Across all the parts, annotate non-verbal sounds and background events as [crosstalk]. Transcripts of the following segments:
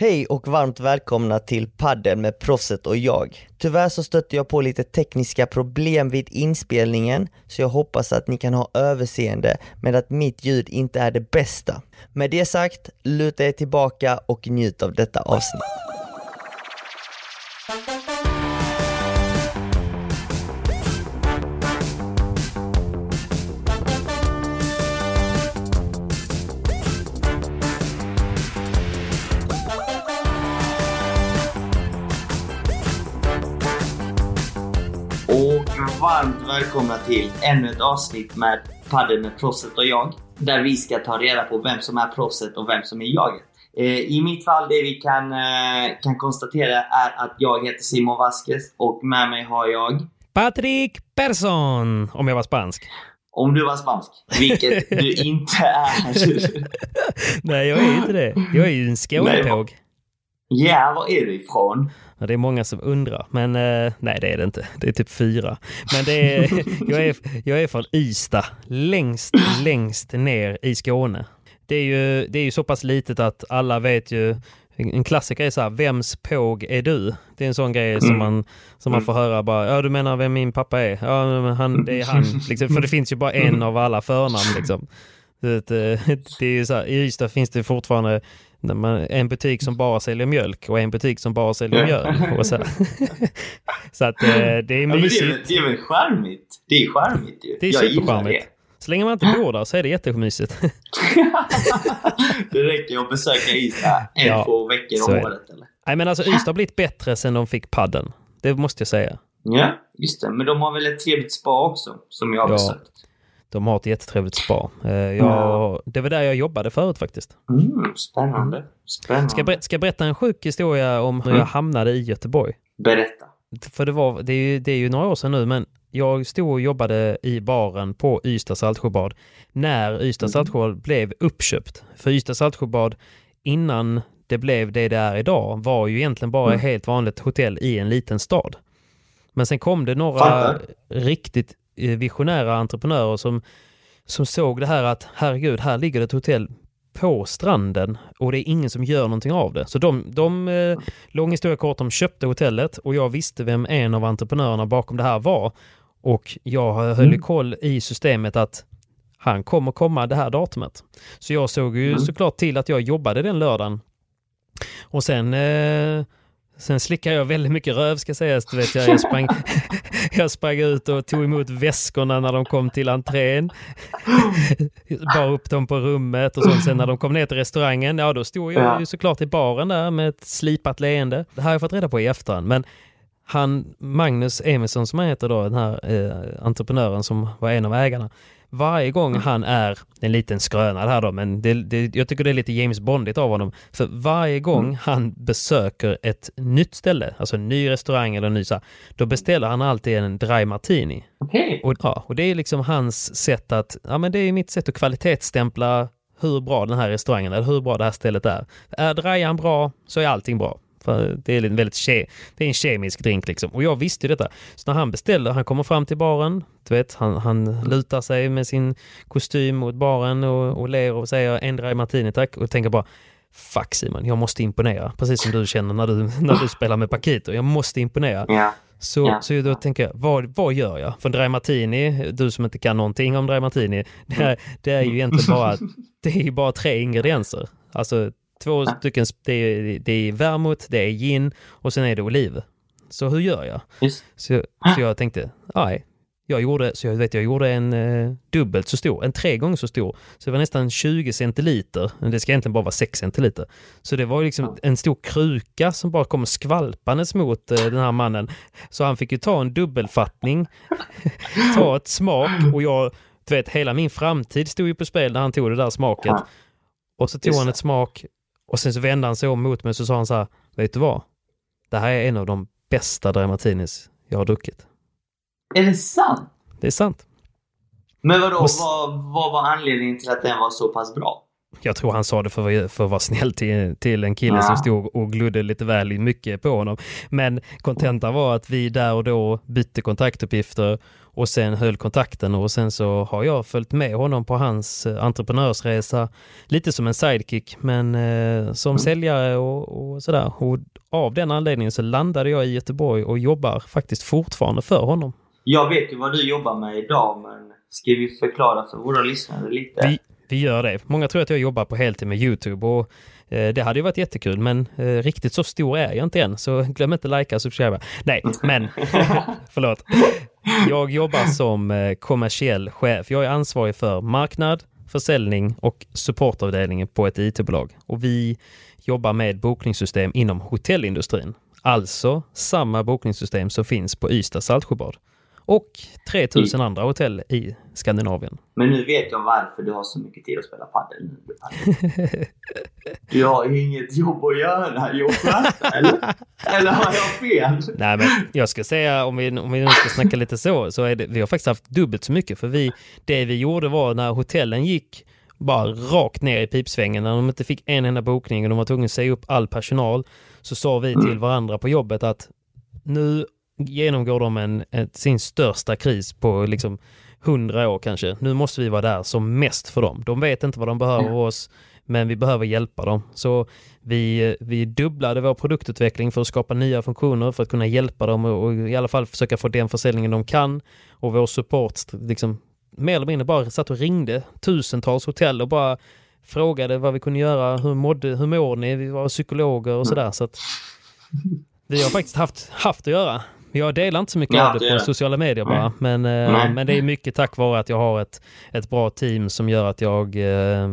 Hej och varmt välkomna till Padden med Proffset och jag. Tyvärr så stötte jag på lite tekniska problem vid inspelningen, så jag hoppas att ni kan ha överseende med att mitt ljud inte är det bästa. Med det sagt, luta er tillbaka och njut av detta avsnitt. Och varmt välkomna till ännu ett avsnitt med Padel med proffset och jag. Där vi ska ta reda på vem som är proffset och vem som är jaget. Eh, I mitt fall, det vi kan, eh, kan konstatera är att jag heter Simon Vasquez och med mig har jag, Patrick Persson, om jag var spansk. om du var spansk, vilket [laughs] du inte är. Nej, jag är inte det. Jag är ju en Skånepåg. Ja, var är du ifrån? Ja, det är många som undrar, men eh, nej det är det inte. Det är typ fyra. Men det är, [laughs] jag, är, jag är från Ystad, längst, längst ner i Skåne. Det är, ju, det är ju så pass litet att alla vet ju, en klassiker är så här, vems påg är du? Det är en sån grej som man, som man får höra bara, ja du menar vem min pappa är? Ja, men han, det är han. [laughs] Liksom, för det finns ju bara en av alla förnamn liksom. Så att, eh, [laughs] det är ju så här, I Ystad finns det fortfarande när man, en butik som bara säljer mjölk och en butik som bara säljer mjöl. Så, [laughs] så att eh, det är Ja, det, mysigt. väl- det är väl charmigt? Det är charmigt ju. Det är supercharmigt. Så länge man inte bor där så är det jättemysigt. det. [laughs] det räcker att besöka Ystad en Ja, två veckor om det. året eller? Nej men alltså Ystad har blivit bättre sen de fick padden. Det måste jag säga. Ja, just det. Men de har väl ett trevligt spa också, som jag har Ja. besökt. De har ett jättetrevligt spa. Eh, Jag, det var där jag jobbade förut faktiskt. Mm, spännande. Spännande. Ska jag, ber- ska jag berätta en sjuk historia om hur jag hamnade i Göteborg? Berätta. För det, var, det, är ju, det är ju några år sedan nu, men jag stod och jobbade i baren på Ystad Saltsjöbad när Ystad Saltsjöbad blev uppköpt. För Ystad Saltsjöbad innan det blev det det är idag var ju egentligen bara ett helt vanligt hotell i en liten stad. Men sen kom det några Fattar. riktigt visionära entreprenörer som, som såg det här att herregud, här ligger ett hotell på stranden och det är ingen som gör någonting av det. Så de, de eh, lång historia kort, de köpte hotellet och jag visste vem en av entreprenörerna bakom det här var. Och jag höll i koll i systemet att han kommer komma det här datumet. Så jag såg ju såklart till att jag jobbade den lördagen. Och sen, eh, sen slickade jag väldigt mycket röv ska sägas. Du vet, jag, jag, sprang, [laughs] jag sprang ut och tog emot väskorna när de kom till entrén. [gasps] Bar upp dem på rummet och sånt. Sen när de kom ner till restaurangen, ja då stod jag Ja. ju såklart i baren där med ett slipat leende. Det här har jag fått reda på i efterhand. Men han, Magnus Emilsson som han heter då, den här eh, entreprenören som var en av ägarna. Varje gång han är, en liten skröna här då, men det, det, jag tycker det är lite James Bondigt av honom. För varje gång han besöker ett nytt ställe, alltså en ny restaurang eller en ny så här, då beställer han alltid en dry martini. Okej. Och, ja, och det är liksom hans sätt att, ja men det är mitt sätt att kvalitetsstämpla hur bra den här restaurangen eller hur bra det här stället är. Är drajan bra så är allting bra. För det är en väldigt ke det är en kemisk drink liksom. Och jag visste ju detta. Så när han beställer, han kommer fram till baren, du vet, han, han lutar sig med sin kostym mot baren och, och ler och säger en dry martini tack och tänker bara Fuck Simon, jag måste imponera. Precis som du känner när du, när du spelar med Paquito. Jag måste imponera. Ja. Så, Ja. så då tänker jag, vad, vad gör jag? För dry martini, du som inte kan någonting om dry martini, det är, det är ju egentligen bara, det är bara tre ingredienser. Alltså två stycken, det är, det är vermouth, det är gin och sen är det oliver. Så hur gör jag? Just. Så, så jag tänkte, nej. Jag gjorde, så jag vet, jag gjorde en eh, dubbelt så stor, en tre gånger så stor. Så det var nästan 20 centiliter. Men Det ska egentligen bara vara 6 centiliter. Så det var liksom en stor kruka som bara kom skvalpandes mot eh, den här mannen. Så han fick ju ta en dubbelfattning, [laughs] ta ett smak och jag, du vet, hela min framtid stod ju på spel när han tog det där smaket. Ja. Och så tog han ett smak och sen så vände han sig om mot mig och så sa han så här, vet du vad? Det här är en av de bästa Dry Martinis jag har druckit. Är det sant? Det är sant. Men vadå, Och vad, vad var anledningen till att den var så pass bra? Jag tror han sa det för, för att vara snäll till, till en kille Ja. som stod och glodde lite väl mycket på honom. Men kontentan var att vi där och då bytte kontaktuppgifter och sen höll kontakten och sen så har jag följt med honom på hans eh, entreprenörsresa. Lite som en sidekick men eh, som Mm. säljare och, och sådär. Och av den anledningen så landade jag i Göteborg och jobbar faktiskt fortfarande för honom. Jag vet ju vad du jobbar med idag, men ska vi förklara för våra lyssnare lite? Vi, vi gör det. Många tror att jag jobbar på heltid med YouTube och Eh, det hade ju varit jättekul men eh, riktigt så stor är jag inte än så [laughs] glöm inte likea och subscriba. Nej, men [laughs] förlåt. Jag jobbar som eh, kommersiell chef. Jag är ansvarig för marknad, försäljning och supportavdelningen på ett IT-bolag. Och vi jobbar med bokningssystem inom hotellindustrin. Alltså samma bokningssystem som finns på Ystad Saltsjöbad. Och 3000 andra hotell i Skandinavien. Men nu vet jag varför du har så mycket tid att spela padel. Du har ju inget jobb att göra, Jobba, eller? Eller har jag fel? Nej, men jag ska säga, om vi, om vi nu ska snacka lite så, så är det, vi har faktiskt haft dubbelt så mycket. För vi, det vi gjorde var när hotellen gick bara rakt ner i pipsvängen, när de inte fick en enda bokning och de var tvungna att säga upp all personal, så sa vi till varandra på jobbet att nu genomgår de en, ett, sin största kris på liksom 100 år kanske. Nu måste vi vara där som mest för dem. De vet inte vad de behöver av oss, men vi behöver hjälpa dem. Så vi, vi dubblade vår produktutveckling för att skapa nya funktioner för att kunna hjälpa dem och, och i alla fall försöka få den försäljningen de kan. Och vår support liksom mer eller mindre bara satt och ringde tusentals hotell och bara frågade vad vi kunde göra, hur, mådde, hur mår ni? Vi var psykologer och sådär. Så att vi har faktiskt haft, haft att göra. Jag delar inte så mycket Ja, av det det på sociala medier bara, men, eh, Nej. men det är mycket tack vare att jag har ett, ett bra team som gör att jag eh,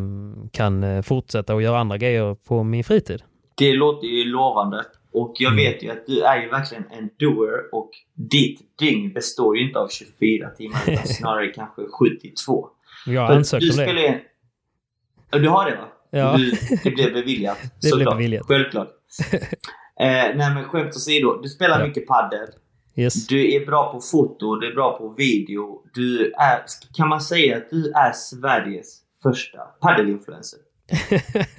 kan eh, fortsätta och göra andra grejer på min fritid. Det låter ju lovande. Och jag vet ju att du är ju verkligen en doer och ditt dygn består ju inte av 24 timmar utan [laughs] snarare kanske 72. Jag har ansökt du om det. Ja, Du har det va? Ja. Du, det blev beviljat. [laughs] Det blev beviljat. Självklart. [laughs] eh, nej men skämt åsido. Du spelar Ja. mycket padel. Yes. Du är bra på foto, du är bra på video. Du är, kan man säga att du är Sveriges första padelinfluencer? [laughs]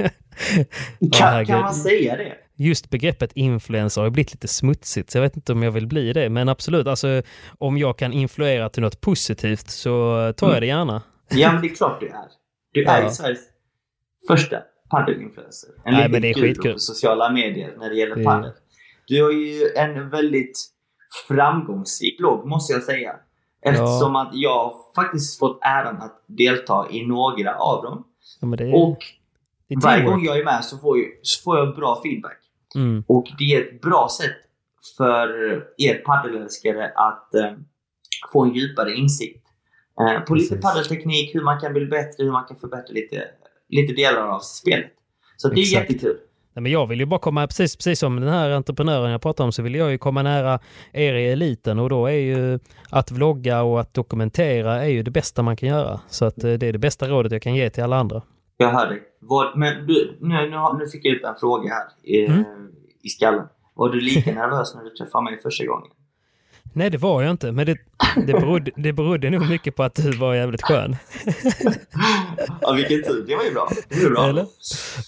Kan, herregud. kan man säga det? Just begreppet influencer har blivit lite smutsigt, så jag vet inte om jag vill bli det. Men absolut, alltså, om jag kan influera till något positivt så tar jag det gärna. Ja, men det är klart du är. Du är Ja. Sveriges första padelinfluencer. En Nej, liten men det är skitkul. på sociala medier när det gäller padel. Du har ju en väldigt framgångsrik blogg, måste jag säga. Eftersom att jag har faktiskt fått äran att delta i några av dem. Ja, är, Och varje gång jag är med så får, jag, så får jag bra feedback. Mm. Och det är ett bra sätt för er paddelälskare att eh, få en djupare insikt eh, på lite Precis. paddelteknik, hur man kan bli bättre, hur man kan förbättra lite, lite delar av spelet. Så det är Exakt. jättekul. Nej, men jag vill ju bara komma, precis, precis som den här entreprenören jag pratade om, så vill jag ju komma nära er i eliten och då är ju att vlogga och att dokumentera är ju det bästa man kan göra. Så att eh, det är det bästa rådet jag kan ge till alla andra. Jag hör dig. Men du, nu, nu, nu fick jag upp en fråga här eh, Mm. i skallen. Var du lika nervös när du träffade mig första gången? Nej, det var jag inte, men det, det, berodde, det berodde nog mycket på att du var jävligt skön. ja, vilken tur. Det var ju bra. Det var bra. Eller?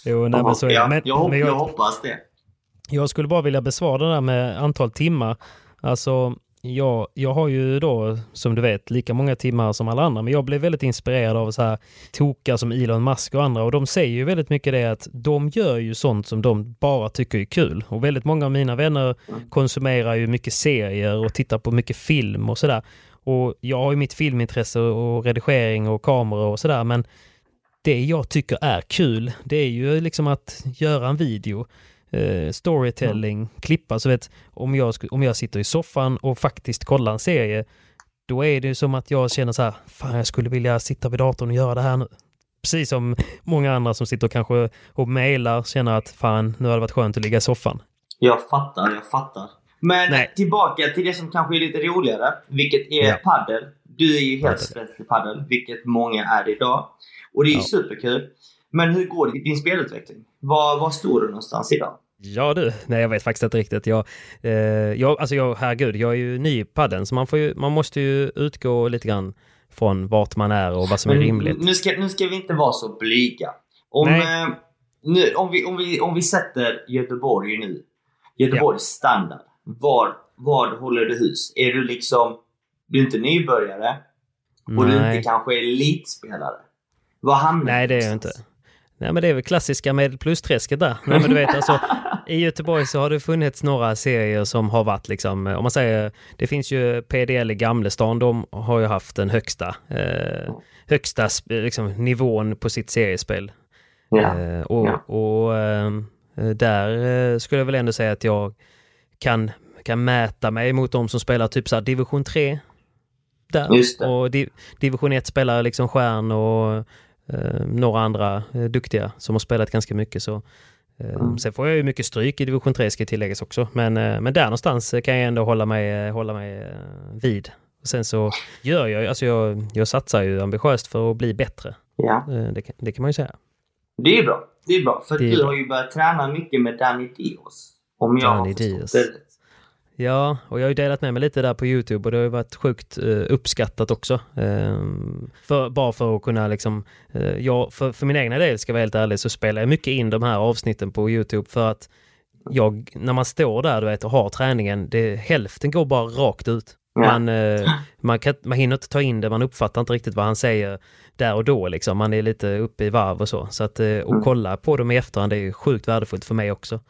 Jo, nej, men så är det. Men, jag, hop- men jag jag, hoppas det. jag skulle bara vilja besvara det där med antal timmar. Alltså, jag, jag har ju då, som du vet, lika många timmar som alla andra, men jag blev väldigt inspirerad av så här tokar som Elon Musk och andra och de säger ju väldigt mycket det att de gör ju sånt som de bara tycker är kul. Och väldigt många av mina vänner konsumerar ju mycket serier och tittar på mycket film och sådär. Och jag har ju mitt filmintresse och redigering och kameror och sådär, men det jag tycker är kul, det är ju liksom att göra en video, eh, storytelling, klippa. Så vet, om jag, om jag sitter i soffan och faktiskt kollar en serie, då är det som att jag känner så här, fan jag skulle vilja sitta vid datorn och göra det här nu. Precis som många andra som sitter kanske och mejlar känner att fan, nu hade det varit skönt att ligga i soffan. Jag fattar, jag fattar. Men Nej. tillbaka till det som kanske är lite roligare, vilket är Ja. paddel. Du är ju helt sprätt i paddel, vilket många är idag. Och det är ju Ja. superkul. Men hur går din spelutveckling? Var, var står du någonstans idag? Ja du, nej jag vet faktiskt inte riktigt. Jag, eh, jag, alltså jag, herregud, jag är ju ny i padden så man, får ju, man måste ju utgå lite grann från vart man är och vad som är rimligt. Nu ska, nu ska vi inte vara så blyga. Om, Nej. eh, nu, om, vi, om, vi, om vi sätter Göteborg nu. Göteborgs standard. Var, var håller du hus? Är du liksom... Du är inte nybörjare och du Nej. inte kanske elitspelare. Var hamnar Nej, du det är jag inte. Nej, men det är väl klassiska med plusträsket där. Nej, men du vet, alltså, I [laughs] Göteborg så har det funnits några serier som har varit liksom, om man säger, det finns ju PDL i Gamlestan, de har ju haft den högsta, eh, högsta liksom, nivån på sitt seriespel. Ja. Eh, och Ja. och ehm, eh, där eh, skulle jag väl ändå säga att jag kan, kan mäta mig mot de som spelar typ så här division 3. Där. Och di, division 1 spelar liksom Stjärn och eh, några andra eh, duktiga som har spelat ganska mycket. Så, eh, Mm. Sen får jag ju mycket stryk i division 3 ska tilläggas också. Men, eh, men där någonstans kan jag ändå hålla mig, eh, hålla mig eh, vid. Sen så gör jag, alltså jag, jag satsar ju ambitiöst för att bli bättre. ja. Eh, Det, kan- det kan man ju säga. Det är bra. Det är bra. För Det du bra. har ju börjat träna mycket med Danny Dios. Om jag Danny har Dios. det. Ja, och jag har ju delat med mig lite där på Youtube och det har ju varit sjukt eh, uppskattat också. Ehm, för, bara för att kunna liksom, eh, jag, för, för min egna del ska jag vara helt ärlig så spelar jag mycket in de här avsnitten på Youtube för att jag, när man står där du vet och har träningen, det, hälften går bara rakt ut. Man, eh, man, kan, man hinner inte ta in det, man uppfattar inte riktigt vad han säger där och då liksom. Man är lite uppe i varv och så. Så att och kolla på dem i efterhand det är ju sjukt värdefullt för mig också.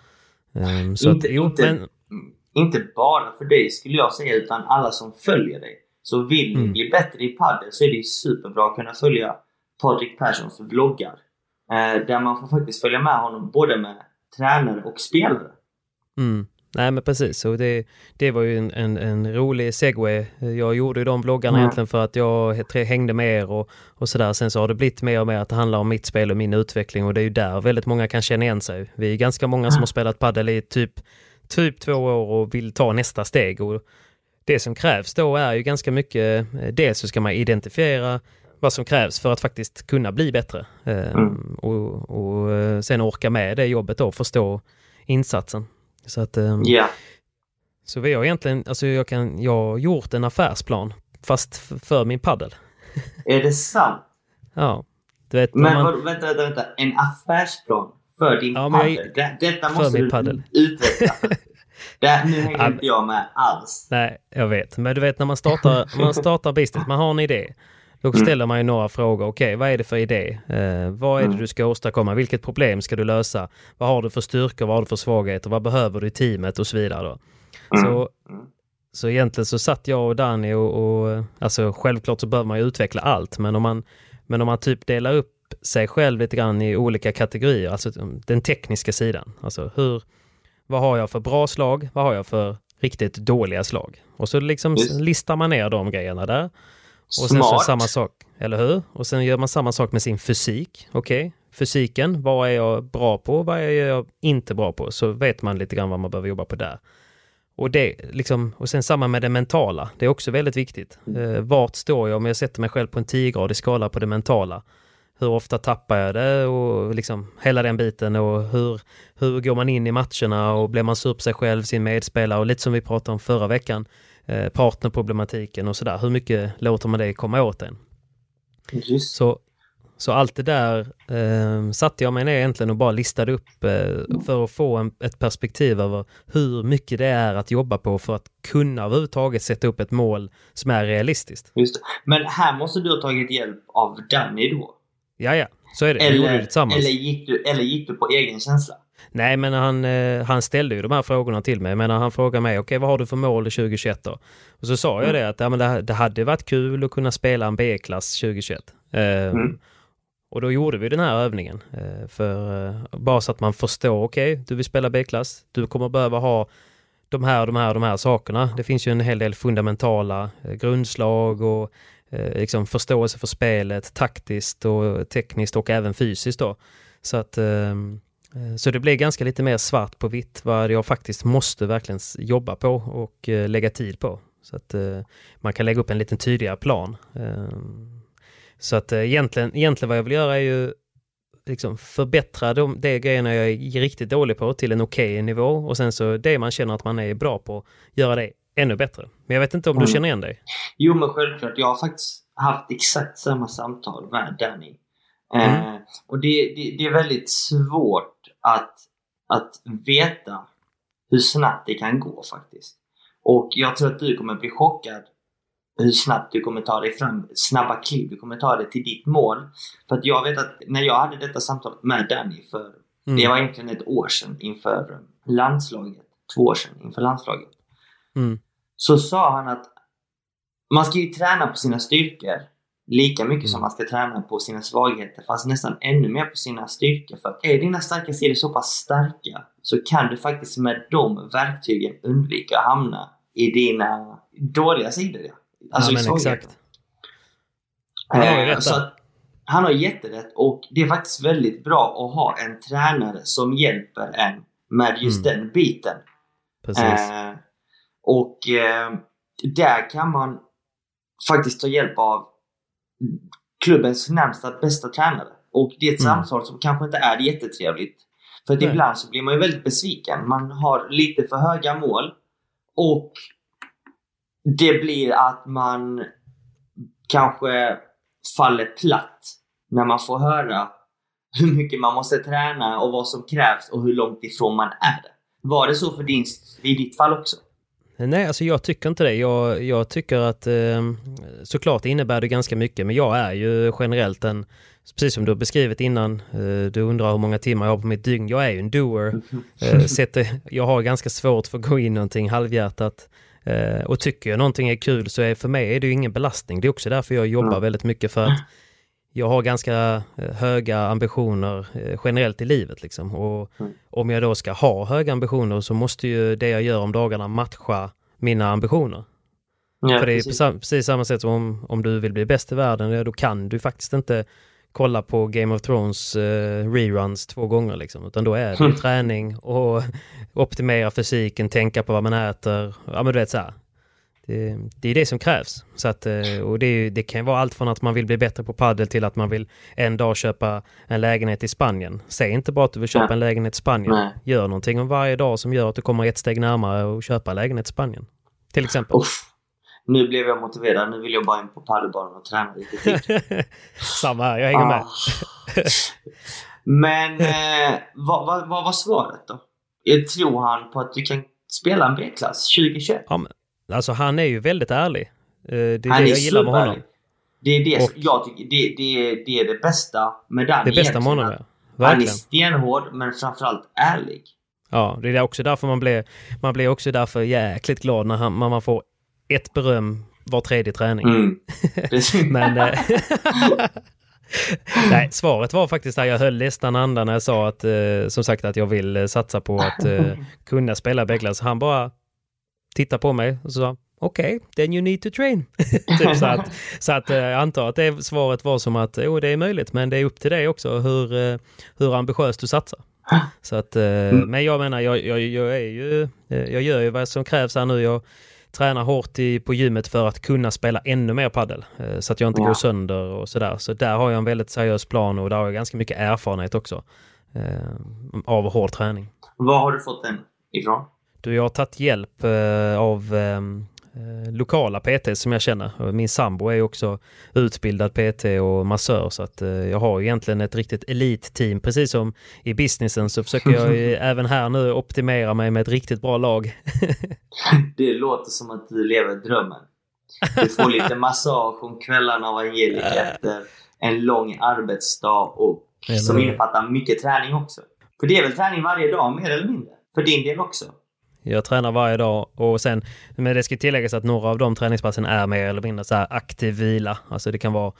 Ehm, så Inte- att, jo, inte- men, Mm. Inte bara för dig skulle jag säga, utan alla som följer dig. Så vill ni Mm. bli bättre i padel så är det superbra att kunna följa Patrik Perssons vloggar. Eh, där man får faktiskt följa med honom både med tränare och spelare. Mm. Nej men precis, och det, det var ju en, en, en rolig segway. Jag gjorde ju de vloggarna Mm. egentligen för att jag hängde med er och, och sådär. Sen så har det blivit mer och mer att det handlar om mitt spel och min utveckling och det är ju där väldigt många kan känna igen sig. Vi är ganska många som har spelat padel i typ, typ två år och vill ta nästa steg. Och det som krävs då är ju ganska mycket, eh, dels så ska man identifiera vad som krävs för att faktiskt kunna bli bättre. Eh, Mm. och, och eh, sen orka med det jobbet då, förstå insatsen. Så att, eh, Ja. så vi har egentligen, alltså jag kan, jag har gjort en affärsplan fast för min paddel. Är det sant? Ja, du vet, Men man, vänta, vänta, vänta. En affärsplan för din Ja, men jag- padel? Det, detta måste du padel. utveckla. [laughs] det, nu hänger Ja, inte jag med alls. nej, jag vet, men du vet när man startar, man startar business, man har en idé. Då Mm. ställer man ju några frågor. Okej, vad är det för idé? Eh, vad är det Mm. du ska åstadkomma? Vilket problem ska du lösa? Vad har du för styrkor? Vad har du för svagheter? Vad behöver du i teamet? Och så vidare. Då. Så, Mm. så egentligen så satt jag och Danny och, och alltså självklart så behöver man ju utveckla allt, men om man, men om man typ delar upp sig själv lite grann i olika kategorier, alltså den tekniska sidan. Alltså hur, vad har jag för bra slag? Vad har jag för riktigt dåliga slag? Och så liksom Just. listar man ner de grejerna där. Och sen så Smart. samma sak, eller hur? Och sen gör man samma sak med sin fysik. Okej, fysiken, vad är jag bra på? Vad är jag inte bra på? Så vet man lite grann vad man behöver jobba på där. Och, det, liksom, och sen samma med det mentala, det är också väldigt viktigt. Eh, vart står jag om jag sätter mig själv på en 10-gradig skala på det mentala? Hur ofta tappar jag det och liksom hela den biten och hur, hur går man in i matcherna och blir man sur på sig själv, sin medspelare och lite som vi pratade om förra veckan. eh, partnerproblematiken och sådär. Hur mycket låter man det komma åt en? Just. Så, så allt det där eh, satte jag mig ner egentligen och bara listade upp eh, för att få en, ett perspektiv över hur mycket det är att jobba på för att kunna överhuvudtaget sätta upp ett mål som är realistiskt. Just det. Men här måste du ha tagit hjälp av Danny då? Ja, ja, så är det. Vi gjorde det tillsammans. eller, gick du, eller gick du på egen känsla? Nej, men han, eh, han ställde ju de här frågorna till mig. Men han frågade mig, okej, okay, vad har du för mål 2021 då? Och så sa jag mm. det att ja, men det, det, hade varit kul att kunna spela en B-klass 2021. Eh, mm. Och då gjorde vi den här övningen. Eh, för eh, bara så att man förstår, okej, okay, du vill spela B-klass, du kommer behöva ha de här, de här, de här sakerna. Det finns ju en hel del fundamentala grundslag och Eh, liksom förståelse för spelet, taktiskt och tekniskt och även fysiskt då. Så att ehm, Eh, så det blir ganska lite mer svart på vitt vad jag faktiskt måste verkligen jobba på och eh, lägga tid på. Så att eh, man kan lägga upp en lite tydligare plan. Ehm, så att egentligen, egentligen vad jag vill göra är ju liksom förbättra de, de grejerna jag är riktigt dålig på till en okej okay nivå och sen så det man känner att man är bra på, göra det ännu bättre. Men jag vet inte om mm. du känner igen dig? Jo men självklart, jag har faktiskt haft exakt samma samtal med Danny. Mm. Eh, och det, det, det, är väldigt svårt att, att veta hur snabbt det kan gå faktiskt. Och jag tror att du kommer bli chockad hur snabbt du kommer ta dig fram, snabba kliv du kommer ta dig till ditt mål. För att jag vet att när jag hade detta samtal med Danny för, mm. det var egentligen ett år sedan inför landslaget, två år sedan inför landslaget. Mm. Så sa han att man ska ju träna på sina styrkor lika mycket som mm. man ska träna på sina svagheter fast nästan ännu mer på sina styrkor. För att är dina starka sidor så pass starka så kan du faktiskt med de verktygen undvika att hamna i dina dåliga sidor. Alltså ja, men exakt. Han har ju rätt Han har jätterätt och det är faktiskt väldigt bra att ha en tränare som hjälper en med just mm. den biten. Precis. Eh, och eh, där kan man faktiskt ta hjälp av klubbens närmsta bästa tränare. Och det är ett mm. samtal som kanske inte är jättetrevligt. För att ibland så blir man ju väldigt besviken. Man har lite för höga mål och det blir att man kanske faller platt när man får höra hur mycket man måste träna och vad som krävs och hur långt ifrån man är. Var det så för din, i ditt fall också? Nej, alltså jag tycker inte det. Jag, jag tycker att eh, såklart innebär det ganska mycket, men jag är ju generellt en, precis som du har beskrivit innan, eh, du undrar hur många timmar jag har på mitt dygn. Jag är ju en doer. Eh, [laughs] sätter, jag har ganska svårt för att gå in någonting halvhjärtat. Eh, och tycker jag någonting är kul så är för mig är det ju ingen belastning. Det är också därför jag jobbar väldigt mycket för att [laughs] jag har ganska eh, höga ambitioner eh, generellt i livet. Liksom. Och mm. Om jag då ska ha höga ambitioner så måste ju det jag gör om dagarna matcha mina ambitioner. Ja, För det är precis. precis samma sätt som om, om du vill bli bäst i världen, då kan du faktiskt inte kolla på Game of Thrones uh, reruns två gånger liksom, utan då är det mm. [laughs] träning och optimera fysiken, tänka på vad man äter, ja men du vet så här det, det, är det som krävs. Så att, eh, och det, det, kan vara allt från att man vill bli bättre på paddel till att man vill en dag köpa en lägenhet i Spanien. Säg inte bara att du vill köpa en lägenhet i Spanien. Nej. Gör någonting om varje dag som gör att du kommer ett steg närmare att köpa en lägenhet i Spanien. Till exempel. Uff. Nu blev jag motiverad. Nu vill jag bara in på padelbanan och träna lite till. [laughs] Samma här, jag hänger ah. med. Men eh, vad, vad, vad var svaret då? Tror han på att du kan spela en B-klass 2021? Ja, men Alltså han är ju väldigt ärlig. Eh, det är han det jag gillar med honom. Det är det, och, jag tycker, det, det, det är det bästa med Danny Det bästa med honom, ja. Verkligen. Han är stenhård, men framförallt ärlig. Ja, det är också därför man blir, man blir också därför jäkligt glad när, han, när man får ett beröm var tredje träning. Mm. [laughs] men... Eh, [laughs] Nej, svaret var faktiskt där jag höll nästan andan när jag sa att, eh, som sagt, att jag vill satsa på att eh, kunna spela Beglas. Han bara, tittade på mig och sa okej, okay, then you need to train. [laughs] typ så att, så att eh, jag antar att det svaret var som att jo, det är möjligt, men det är upp till dig också hur, eh, hur ambitiöst du satsar. Så att, eh, mm. Men jag menar, jag, jag, jag, är ju, jag gör ju vad som krävs här nu. Jag tränar hårt i, på gymmet för att kunna spela ännu mer paddel så att jag inte ja. går sönder och sådär. Så där har jag en väldigt seriös plan och där har jag ganska mycket erfarenhet också av hård träning. Var har du fått den ifrån? Du, jag har tagit hjälp eh, av ehm, eh, lokala PT som jag känner. Min sambo är också utbildad PT och massör så att eh, jag har egentligen ett riktigt elitteam. Precis som i businessen så försöker jag [laughs] även här nu optimera mig med ett riktigt bra lag. [laughs] det låter som att du lever drömmen. Du får lite [laughs] massage om kvällarna av Angelica efter en lång arbetsdag och som innefattar mycket träning också. För det är väl träning varje dag mer eller mindre? För din del också? Jag tränar varje dag och sen, men det ska tilläggas att några av de träningspassen är mer eller mindre så aktiv vila. Alltså det kan vara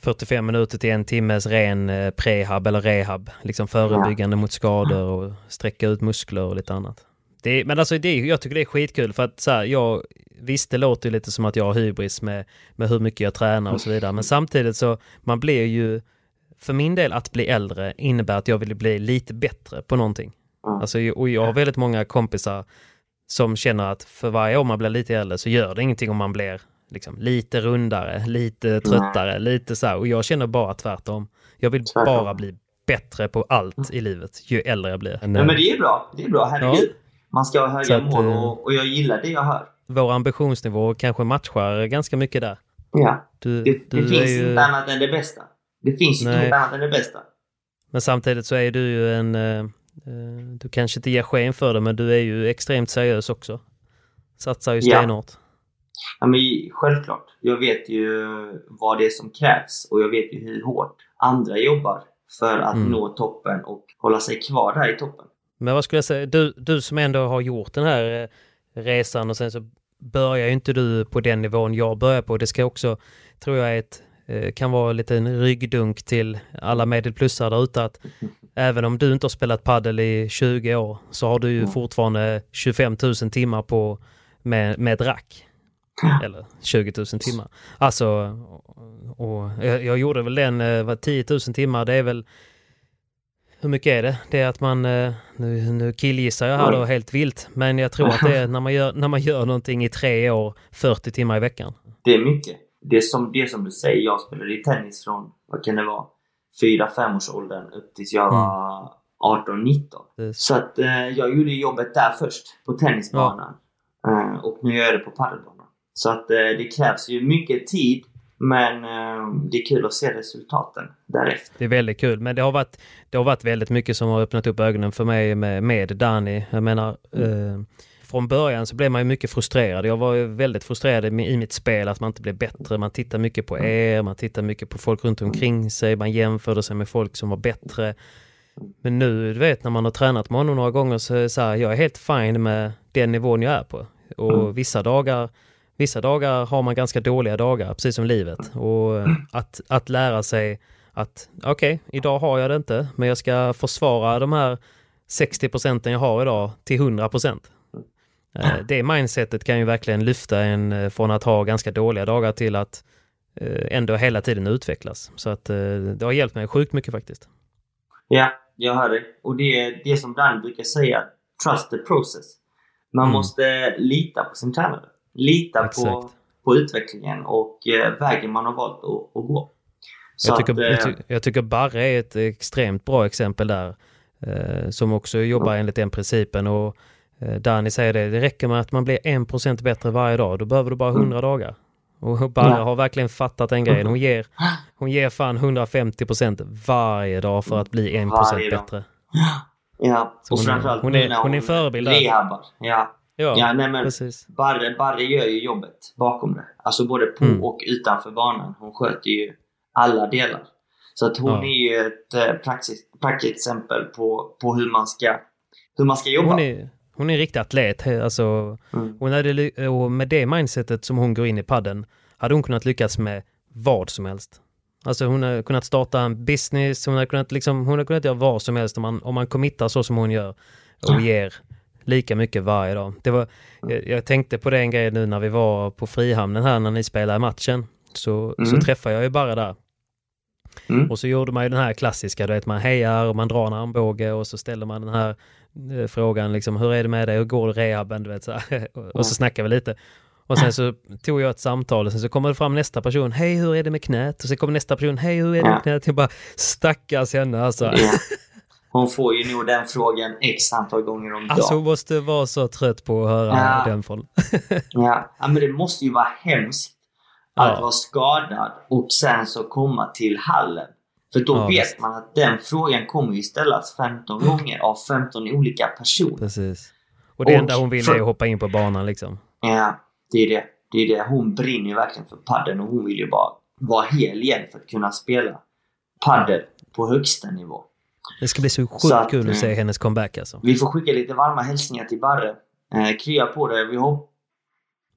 45 minuter till en timmes ren eh, prehab eller rehab. Liksom förebyggande ja. mot skador och sträcka ut muskler och lite annat. Det, men alltså det, jag tycker det är skitkul för att så här, jag, visst det låter ju lite som att jag har hybris med, med hur mycket jag tränar och så vidare. Men samtidigt så, man blir ju, för min del att bli äldre innebär att jag vill bli lite bättre på någonting. Alltså, och jag har väldigt många kompisar som känner att för varje år man blir lite äldre så gör det ingenting om man blir liksom, lite rundare, lite tröttare, Nej. lite så här. Och jag känner bara tvärtom. Jag vill tvärtom. bara bli bättre på allt i livet ju äldre jag blir. Ja, men det är bra. Det är bra, herregud. Ja. Man ska ha höga att, mål och, och, jag gillar det jag hör. Vår ambitionsnivå kanske matchar ganska mycket där. Ja. Du, det, du det finns ju... inte annat än det bästa. Det finns ju inget annat än det bästa. Men samtidigt så är du ju en eh, Eh, du kanske inte ger sken för det, men du är ju extremt seriös också. Satsar ju stenhårt. Ja. ja, men självklart. Jag vet ju vad det är som krävs och jag vet ju hur hårt andra jobbar för att mm. nå toppen och hålla sig kvar där i toppen. Men vad skulle jag säga, du, du som ändå har gjort den här eh, resan och sen så börjar ju inte du på den nivån jag börjar på. Det ska också, tror jag, ett Eh, kan vara en liten ryggdunk till alla medelplussare där ute att [laughs] även om du inte har spelat paddel i 20 år så har du ju fortfarande 25 000 timmar på med, med rack. Eller 20 000 timmar. Alltså, och jag, jag gjorde väl den, var 10 000 timmar, det är väl hur mycket är det? Det är att man, eh, nu, nu killgissar jag här då helt vilt, men jag tror att det är [laughs] när man gör, när man gör någonting i tre år, 40 timmar i veckan. Det är mycket det som, det som du säger, jag spelade i tennis från, vad kan det vara, 4-5 års åldern upp tills jag var 18-19. Mm. Så att eh, jag gjorde jobbet där först, på tennisbanan. Ja. Eh, och nu gör jag det på padelbanan. Så att eh, det krävs ju mycket tid men eh, det är kul att se resultaten därefter. Det är väldigt kul, men det har varit, det har varit väldigt mycket som har öppnat upp ögonen för mig med, med Dani. Jag menar, mm. Från början så blev man ju mycket frustrerad. Jag var ju väldigt frustrerad i mitt spel att man inte blev bättre. Man tittar mycket på er, man tittar mycket på folk runt omkring sig, man jämförde sig med folk som var bättre. Men nu, du vet, när man har tränat med honom några gånger så är det så här, jag är helt fine med den nivån jag är på. Och mm. vissa dagar Vissa dagar har man ganska dåliga dagar, precis som livet. Och att, att lära sig att okej, okay, idag har jag det inte, men jag ska försvara de här 60 procenten jag har idag till 100 procent. Eh, det mindsetet kan ju verkligen lyfta en eh, från att ha ganska dåliga dagar till att eh, ändå hela tiden utvecklas. Så att det har hjälpt mig sjukt mycket faktiskt. Ja, jag hör det. Och det är det som Dan brukar säga, trust the process. Man mm. måste lita på sin tränare. Lita på, på utvecklingen och vägen man har valt att, att gå. jag tycker, att, jag, ty jag tycker Barre är ett extremt bra exempel där. Som också jobbar enligt den principen. Och Danny säger det, det räcker med att man blir en procent bättre varje dag. Då behöver du bara 100 mm. dagar. Och [laughs] Barre har verkligen fattat den grejen. Hon ger, hon ger fan 150 procent varje dag för att bli en procent bättre. Ja, och hon, framförallt hon är, hon är en förebild rehabbar. Ja. Ja, ja nej, men precis. Barre, Barre gör ju jobbet bakom det. Alltså både på mm. och utanför banan. Hon sköter ju alla delar. Så att hon ja. är ju ett äh, praktexempel på, på hur man ska hur man ska jobba. Hon är, hon är en riktig atlet. Alltså, mm. hon hade, och med det mindsetet som hon går in i padden hade hon kunnat lyckas med vad som helst. Alltså hon har kunnat starta en business, hon har kunnat, liksom, hon har kunnat göra vad som helst om man, om man committar så som hon gör och ger lika mycket varje dag. Det var, jag, jag tänkte på den grejen nu när vi var på Frihamnen här när ni spelade matchen. Så, mm. så träffade jag ju bara där. Mm. Och så gjorde man ju den här klassiska, du vet man hejar och man drar en armbåge och så ställer man den här frågan liksom, hur är det med dig, hur går rehaben, du vet så här. [laughs] Och så snackar vi lite. Och sen [laughs] så tog jag ett samtal och sen så kommer det fram nästa person, hej hur är det med knät? Och sen kommer nästa person, hej hur är det med knät? Jag bara, stackars henne alltså. [laughs] hon får ju nog den frågan x antal gånger om dagen. Alltså hon måste vara så trött på att höra Ja. den från. Ja, ja, men det måste ju vara hemskt att Ja. vara skadad och sen så komma till hallen. För då Ja, vet man att den frågan kommer ju ställas 15 gånger av 15 olika personer. Precis. Och det Och enda hon vill för- är att hoppa in på banan liksom. Ja, det är det. Det är det. Hon brinner ju verkligen för padden och hon vill ju bara vara hel igen för att kunna spela paddel på högsta nivå. Det ska bli så sjukt Så att, kul att eh, se hennes comeback alltså. Vi får skicka lite varma hälsningar till Barre. Eh, krya på det. Vi hop-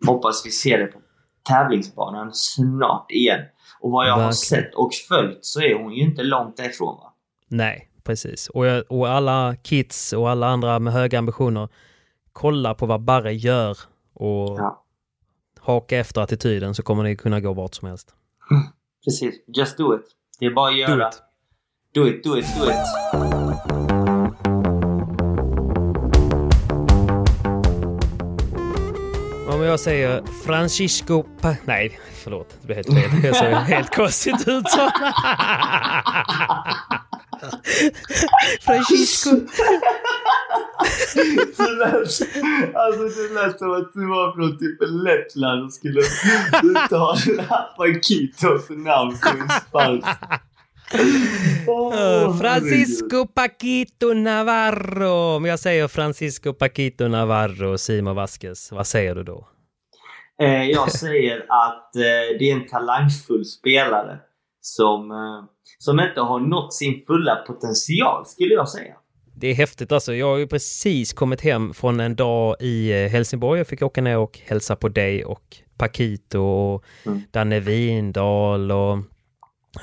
hoppas vi ser det på tävlingsbanan snart igen. Och vad jag har Verkligen. sett och följt så är hon ju inte långt därifrån va? Nej, precis. Och, jag, och alla kids och alla andra med höga ambitioner, kolla på vad Barre gör och Ja. haka efter attityden så kommer ni kunna gå vart som helst. [laughs] Precis. Just do it. Det är bara att göra. Do it. Do it, do it, do it. Jag säger Francisco pa Nej, förlåt. Det blev helt fel. Jag säger [laughs] helt konstigt uttal. [laughs] Francisco. Det lät, alltså det lät som att du var från typ Lettland och skulle uttala Paquitos namn på en spansk. Åh, Uh, Francisco Paquito Navarro. Om jag säger Francisco Paquito Navarro, Simon Vasquez, vad säger du då? Eh, jag säger att eh, det är en talangfull spelare som, eh, som inte har nått sin fulla potential, skulle jag säga. Det är häftigt alltså. Jag har ju precis kommit hem från en dag i eh, Helsingborg. Jag fick åka ner och hälsa på dig och Paquito och Mm. Danne Windahl och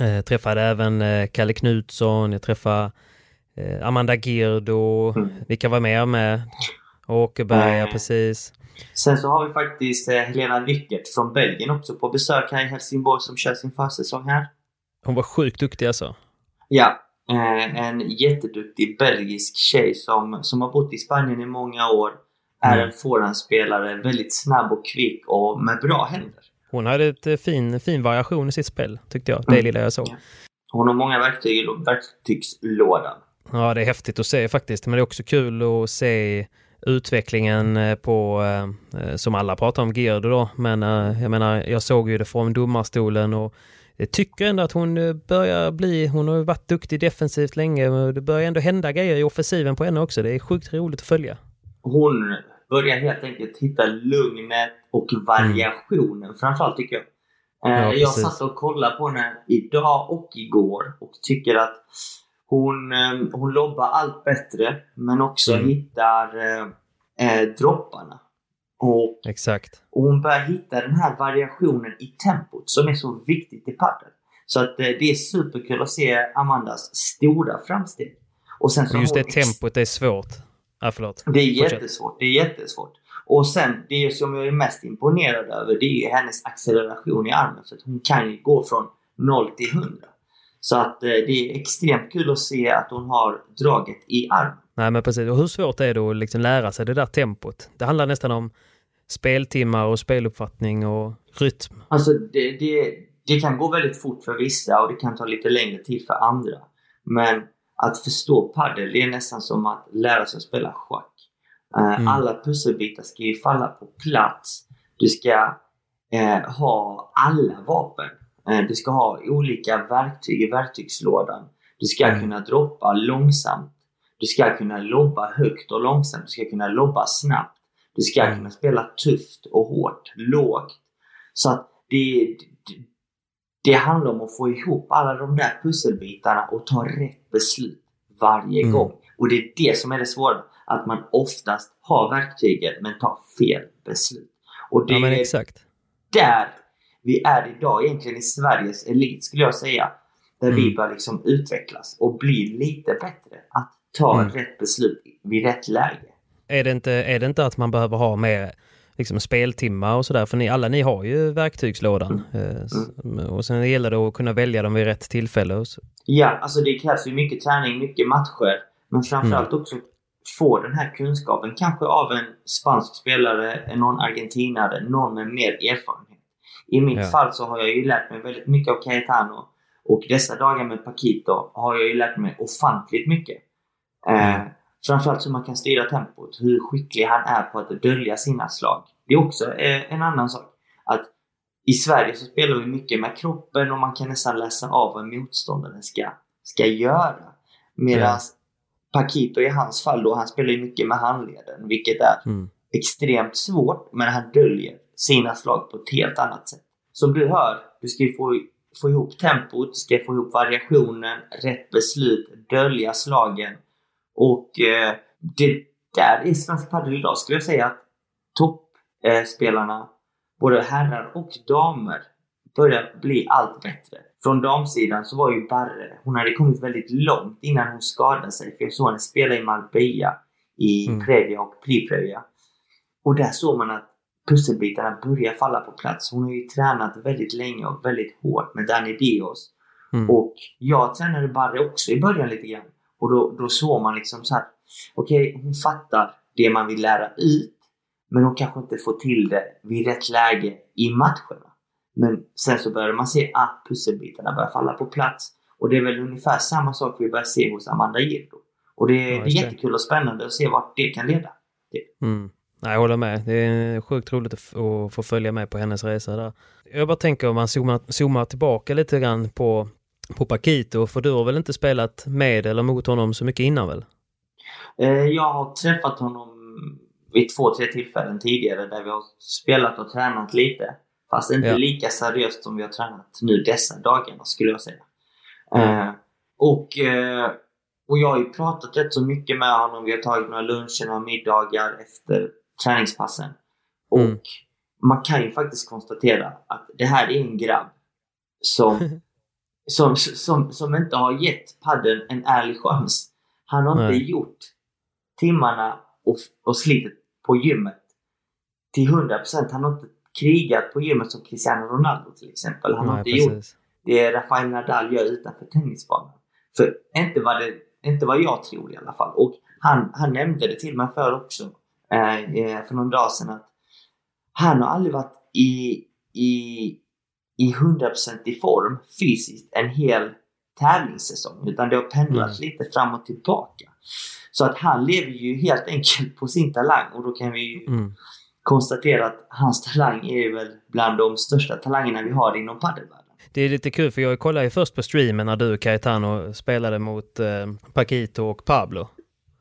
eh, träffade även eh, Kalle Knutsson. Jag träffade eh, Amanda Girdo. Mm. Vilka var mer med? Åkerberg, Eh. precis. Sen så har vi faktiskt eh, Helena Lyckert från Belgien också på besök här i Helsingborg som kör sin försäsong här. Hon var sjukt duktig alltså. Ja, eh, en jätteduktig belgisk tjej som, som har bott i Spanien i många år. Är Mm. en forehandspelare, väldigt snabb och kvick och med bra händer. Hon hade ett eh, fin, fin variation i sitt spel, tyckte jag. Det Mm. lilla jag såg. Hon har många verktyg i verktygslådan. Ja, det är häftigt att se faktiskt. Men det är också kul att se utvecklingen eh, på, eh, eh, som alla pratar om, Girdo då. Men jag menar, jag såg ju det från domarstolen och jag tycker ändå att hon börjar bli, hon har ju varit duktig defensivt länge, men det börjar ändå hända grejer i offensiven på henne också. Det är sjukt roligt att följa. Hon börjar helt enkelt hitta lugnet och variationen framförallt tycker jag. Ja, jag precis. satt och kollade på henne idag och igår och tycker att hon, eh, hon lobbar allt bättre men också Mm. hittar eh, eh, dropparna. Och, Exakt. och hon börjar hitta den här variationen i tempot som är så viktigt i padel. Så att eh, det är superkul att se Amandas stora framsteg. Och sen så just det tempot är svårt. Ja, förlåt. det är jättesvårt. Det är jättesvårt. Och sen, det som jag är mest imponerad över, det är hennes acceleration i armen. För att hon kan ju gå från 0 till 100. Så att eh, det är extremt kul att se att hon har draget i armen. Nej, men precis. Och hur svårt är det att liksom lära sig det där tempot? Det handlar nästan om speltimmar och speluppfattning och rytm. Alltså det, det, det kan gå väldigt fort för vissa och det kan ta lite längre tid för andra. Men att förstå padel, det är nästan som att lära sig att spela schack. Eh, Mm. Alla pusselbitar ska ju falla på plats. Du ska eh, ha alla vapen. Eh, du ska ha olika verktyg i verktygslådan. Du ska Mm. kunna droppa långsamt. Du ska kunna lobba högt och långsamt. Du ska kunna lobba snabbt. Du ska Mm. kunna spela tufft och hårt, lågt. Så att det, det, det handlar om att få ihop alla de där pusselbitarna och ta rätt beslut varje Mm. gång. Och det är det som är det svåra. Att man oftast har verktyget men tar fel beslut. Och det Ja, är där vi är idag egentligen i Sveriges elit skulle jag säga. Där vi Mm. bör liksom utvecklas och bli lite bättre. Att ta Mm. rätt beslut vid rätt läge. Är det inte, är det inte att man behöver ha mer liksom, speltimmar och sådär? För ni, alla ni har ju verktygslådan. Eh, s- Och sen gäller det att kunna välja dem vid rätt tillfälle. Ja, alltså det krävs ju mycket träning, mycket matcher. Men framförallt också få den här kunskapen. Kanske av en spansk spelare, någon argentinare, någon med mer erfarenhet. I mitt Ja. fall så har jag ju lärt mig väldigt mycket av Cayetano. Och dessa dagar med Paquito har jag ju lärt mig ofantligt mycket. Eh, framförallt hur man kan styra tempot, hur skicklig han är på att dölja sina slag. Det är också eh, en annan sak. Att i Sverige så spelar vi mycket med kroppen och man kan nästan läsa av vad motståndaren ska, ska göra. Medan Ja. Paquito i hans fall då, han spelar ju mycket med handleden, vilket är Mm. extremt svårt, men han döljer sina slag på ett helt annat sätt. Som du hör, du ska ju få, få ihop tempot, du ska få ihop variationen, rätt beslut, dölja slagen. Och eh, det där i svensk padel idag skulle jag säga att toppspelarna, spelarna, både herrar och damer, börjar bli allt bättre. Från damsidan så var ju Barre, hon hade kommit väldigt långt innan hon skadade sig. För jag såg henne spela i Marbella i Mm. Previa och Pri-Previa. Och där såg man att pusselbitarna börjar falla på plats. Hon har ju tränat väldigt länge och väldigt hårt med Dani Dios. Mm. Och jag tränade Barre också i början lite grann. Och då, då såg man liksom så här. Okej, hon fattar det man vill lära ut. Men hon kanske inte får till det vid rätt läge i matcherna. Men sen så började man se att pusselbitarna börjar falla på plats. Och det är väl ungefär samma sak vi börjar se hos Amanda Girdo. Och det, Ja, det är jättekul och spännande att se vart det kan leda. Mm. Nej, jag håller med. Det är sjukt roligt att, få följa med på hennes resa där. Jag bara tänker om man zoomar, zoomar tillbaka lite grann på, på Paquito, för du har väl inte spelat med eller mot honom så mycket innan väl? Eh, Jag har träffat honom vid två, tre tillfällen tidigare där vi har spelat och tränat lite. Fast inte Ja. lika seriöst som vi har tränat nu dessa dagarna skulle jag säga. Mm. Eh, och, eh, och jag har ju pratat rätt så mycket med honom. Vi har tagit några luncher, några middagar efter träningspassen. Och Mm. man kan ju faktiskt konstatera att det här är en grabb som, [laughs] som, som, som inte har gett padden en ärlig chans. Han har Nej. inte gjort timmarna och, och slitet på gymmet till 100%. Han har inte krigat på gymmet som Cristiano Ronaldo till exempel. Han har inte gjort precis. det Rafael Nadal gör utanför tennisbanan. För inte vad, det, inte vad jag tror i alla fall. Och han, han nämnde det till mig för också. Eh, eh, för någon dag sedan att han har aldrig varit i, i, i 100% i form fysiskt en hel tävlingssäsong. Utan det har pendlat lite fram och tillbaka. Så att han lever ju helt enkelt på sin talang. Och då kan vi ju Mm. konstatera att hans talang är väl bland de största talangerna vi har inom padelvärlden. Det är lite kul för jag kollade ju först på streamen när du Caetano spelade mot eh, Paquito och Pablo.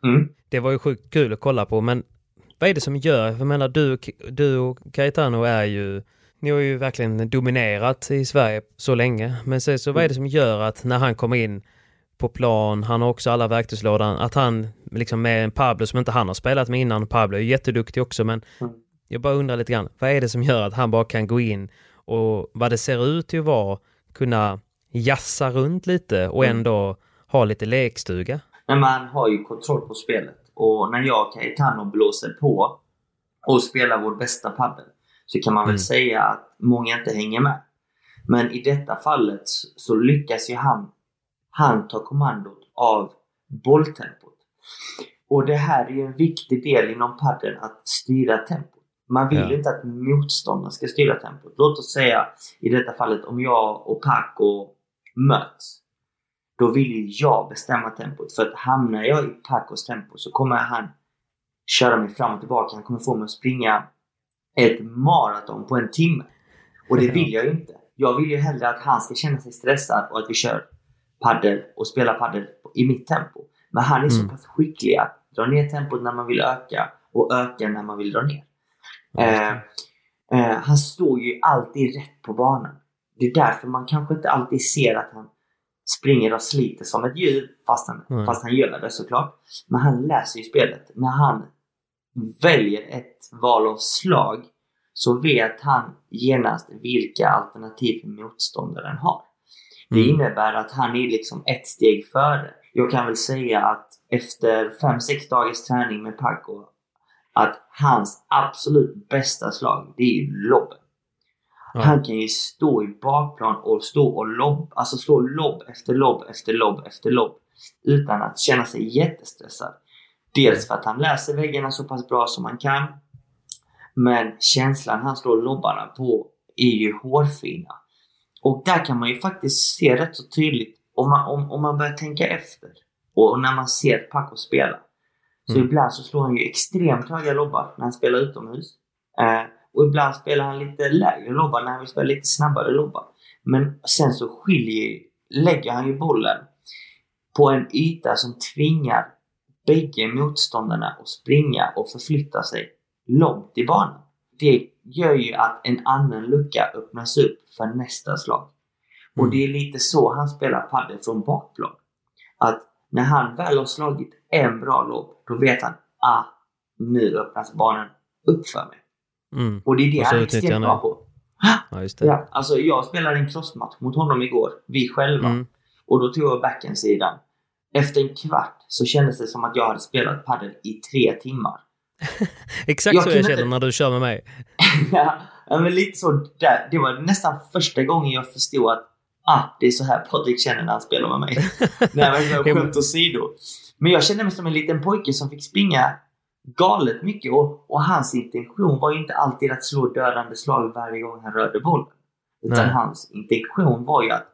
Mm. Det var ju sjukt kul att kolla på men vad är det som gör, jag menar du, du och Caetano är ju, ni har ju verkligen dominerat i Sverige så länge. Men sen så vad är det som gör att när han kommer in på plan, han har också alla verktygslådan, att han liksom med en Pablo som inte han har spelat med innan, Pablo är jätteduktig också men Mm. jag bara undrar lite grann, vad är det som gör att han bara kan gå in och vad det ser ut till att vara, kunna jassa runt lite och Mm. ändå ha lite lekstuga? Men man har ju kontroll på spelet. Och när jag och Caetano blåser på och spelar vår bästa padel så kan man väl Mm. säga att många inte hänger med. Men i detta fallet så- lyckas ju han, han ta kommandot av bolltempot. Och det här är ju en viktig del inom padden att styra tempot. Man vill Ja. ju inte att motståndaren ska styra tempot. Låt oss säga i detta fallet om jag och Paco möts. Då vill ju jag bestämma tempot. För att hamnar jag i Pacos tempo så kommer han köra mig fram och tillbaka. Han kommer få mig att springa ett maraton på en timme. Och det vill jag ju inte. Jag vill ju hellre att han ska känna sig stressad och att vi kör paddel och spelar paddel i mitt tempo. Men han är så Mm. pass skicklig att dra ner tempot när man vill öka och öka när man vill dra ner. Eh, eh, han står ju alltid rätt på banan. Det är därför man kanske inte alltid ser att han springer och sliter som ett djur, fast han, Mm. fast han gör det såklart. Men han läser ju spelet. När han väljer ett val av slag så vet han genast vilka alternativ motståndaren har. Det Mm. innebär att han är liksom ett steg före. Jag kan väl säga att efter 5-6 dagars träning med Paco att hans absolut bästa slag, det är ju lobben. Ja. Han kan ju stå i bakplan och stå och lobb, alltså slå lobb efter lobb efter lobb efter lobb utan att känna sig jättestressad. Dels för att han läser väggarna så pass bra som han kan. Men känslan han slår lobbarna på är ju hårfina. Och där kan man ju faktiskt se rätt så tydligt om man, om, om man börjar tänka efter. Och när man ser Paco spela så Mm. ibland så slår han ju extremt höga lobbar när han spelar utomhus. Eh, och ibland spelar han lite lägre lobbar när han vill spela lite snabbare lobbar. Men sen så skiljer, lägger han ju bollen på en yta som tvingar bägge motståndarna att springa och förflytta sig långt i banan. Det gör ju att en annan lucka öppnas upp för nästa slag. Och Mm. det är lite så han spelar padel från bakplan. Att när han väl har slagit en bra lobb, då vet han ah, nu öppnas banan upp för mig. Mm. Och det är det han är extremt bra på. Ja, just det. Ja, alltså jag spelade en crossmatch mot honom igår, vi själva. Mm. Och då tog jag backhandsidan. Efter en kvart så kändes det som att jag hade spelat padel i tre timmar. [laughs] Exakt Jag så jag känner inte- när du kör med mig. [laughs] ja, men lite så där. Det var nästan första gången jag förstod att ah, det är så här Patrik känner när han spelar med mig. [laughs] Nej men skämt åsido. Men jag kände mig som en liten pojke som fick springa galet mycket och, och hans intention var ju inte alltid att slå dödande slag varje gång han rörde bollen. Utan Nej. hans intention var ju att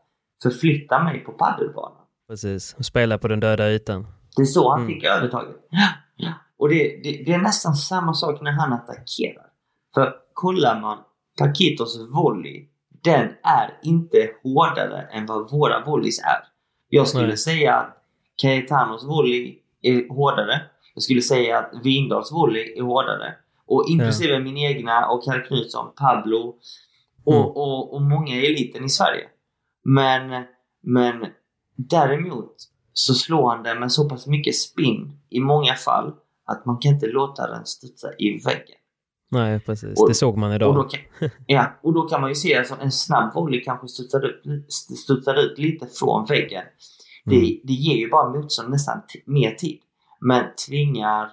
förflytta mig på padelbanan. Precis. Och Spela på den döda ytan. Det är så han Mm. fick övertaget. Och det, det, det är nästan samma sak när han attackerar. För kollar man Paquitos volley, den är inte hårdare än vad våra volleys är. Jag skulle Nej. säga att Cayetanos volley är hårdare. Jag skulle säga att Vindals volley är hårdare. Och inklusive min egna och Kalle Knutsson, Pablo och, Mm. och, och många i eliten i Sverige. Men, men däremot så slår han den med så pass mycket spin i många fall att man kan inte låta den studsa i väggen. Nej, precis. Och- det såg man idag. Och då, kan, [laughs] ja, och då kan man ju se alltså en snabb volley kanske studsar ut, studsar ut lite från väggen. Det, Mm. det ger ju bara motstånd nästan mer tid. Men tvingar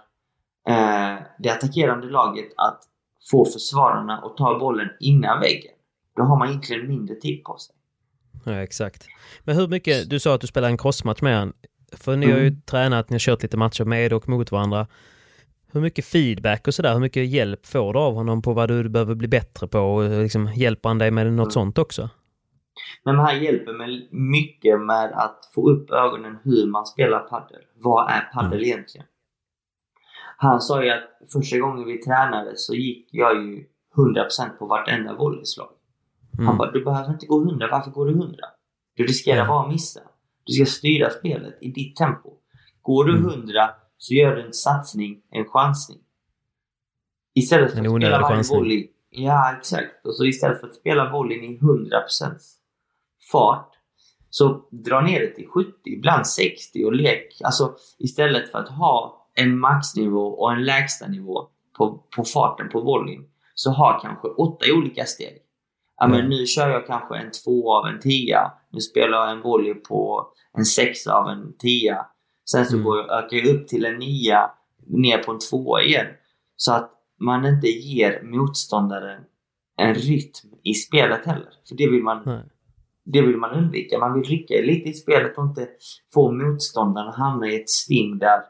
eh, det attackerande laget att få försvararna att ta bollen innan väggen. Då har man egentligen mindre tid på sig. Ja, exakt. Men hur mycket, du sa att du spelar en crossmatch med han. För ni har ju Mm. tränat, ni har kört lite matcher med och mot varandra. Hur mycket feedback och sådär, hur mycket hjälp får du av honom på vad du behöver bli bättre på? Och liksom, hjälper han dig med något Mm. sånt också? Men han hjälper mig mycket med att få upp ögonen hur man spelar padel. Vad är padel Mm. egentligen? Han sa ju att första gången vi tränade så gick jag ju 100% på vartenda volleyslag. Han Mm. bara, du behöver inte gå 100. Varför går du 100? Du riskerar bara att missa. Du ska styra spelet i ditt tempo. Går du Mm. 100 så gör du en satsning, en chansning. Istället för att spela varje volley. Ja, exakt. Och så istället för att spela volleyn i 100% fart så dra ner det till 70, ibland 60 och lek. Alltså istället för att ha en maxnivå och en lägsta nivå på, på farten på volleyn så ha kanske åtta olika steg. Ja, men Mm. nu kör jag kanske en två av en tia. Nu spelar jag en volley på en sexa av en tia. Sen så Mm. går jag, ökar jag upp till en nia, ner på en tvåa igen. Så att man inte ger motståndaren en rytm i spelet heller. För det vill man, Nej. Det vill man undvika. Man vill rycka lite i spelet och inte få motståndaren att hamna i ett sving där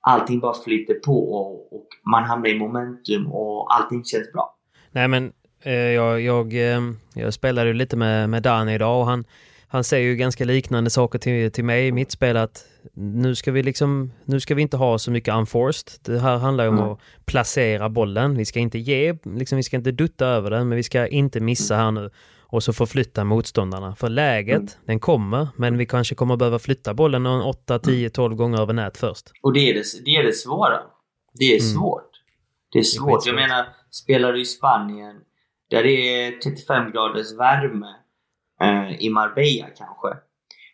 allting bara flyter på och, och man hamnar i momentum och allting känns bra. Nej men eh, jag, jag, eh, jag spelade ju lite med, med Danny idag och han, han säger ju ganska liknande saker till, till mig i mitt spel att nu ska vi liksom, nu ska vi inte ha så mycket unforced. Det här handlar ju om Mm. att placera bollen. Vi ska inte ge, liksom, vi ska inte dutta över den men vi ska inte missa här nu och så förflytta motståndarna. För läget, Mm. den kommer, men vi kanske kommer behöva flytta bollen en 8, 10, 12 gånger över nät först. Och det är det, det, är det svåra. Det är Mm. svårt. Det är svårt. skitsvårt. Jag menar, spelar du i Spanien där det är 35 graders värme eh, i Marbella kanske.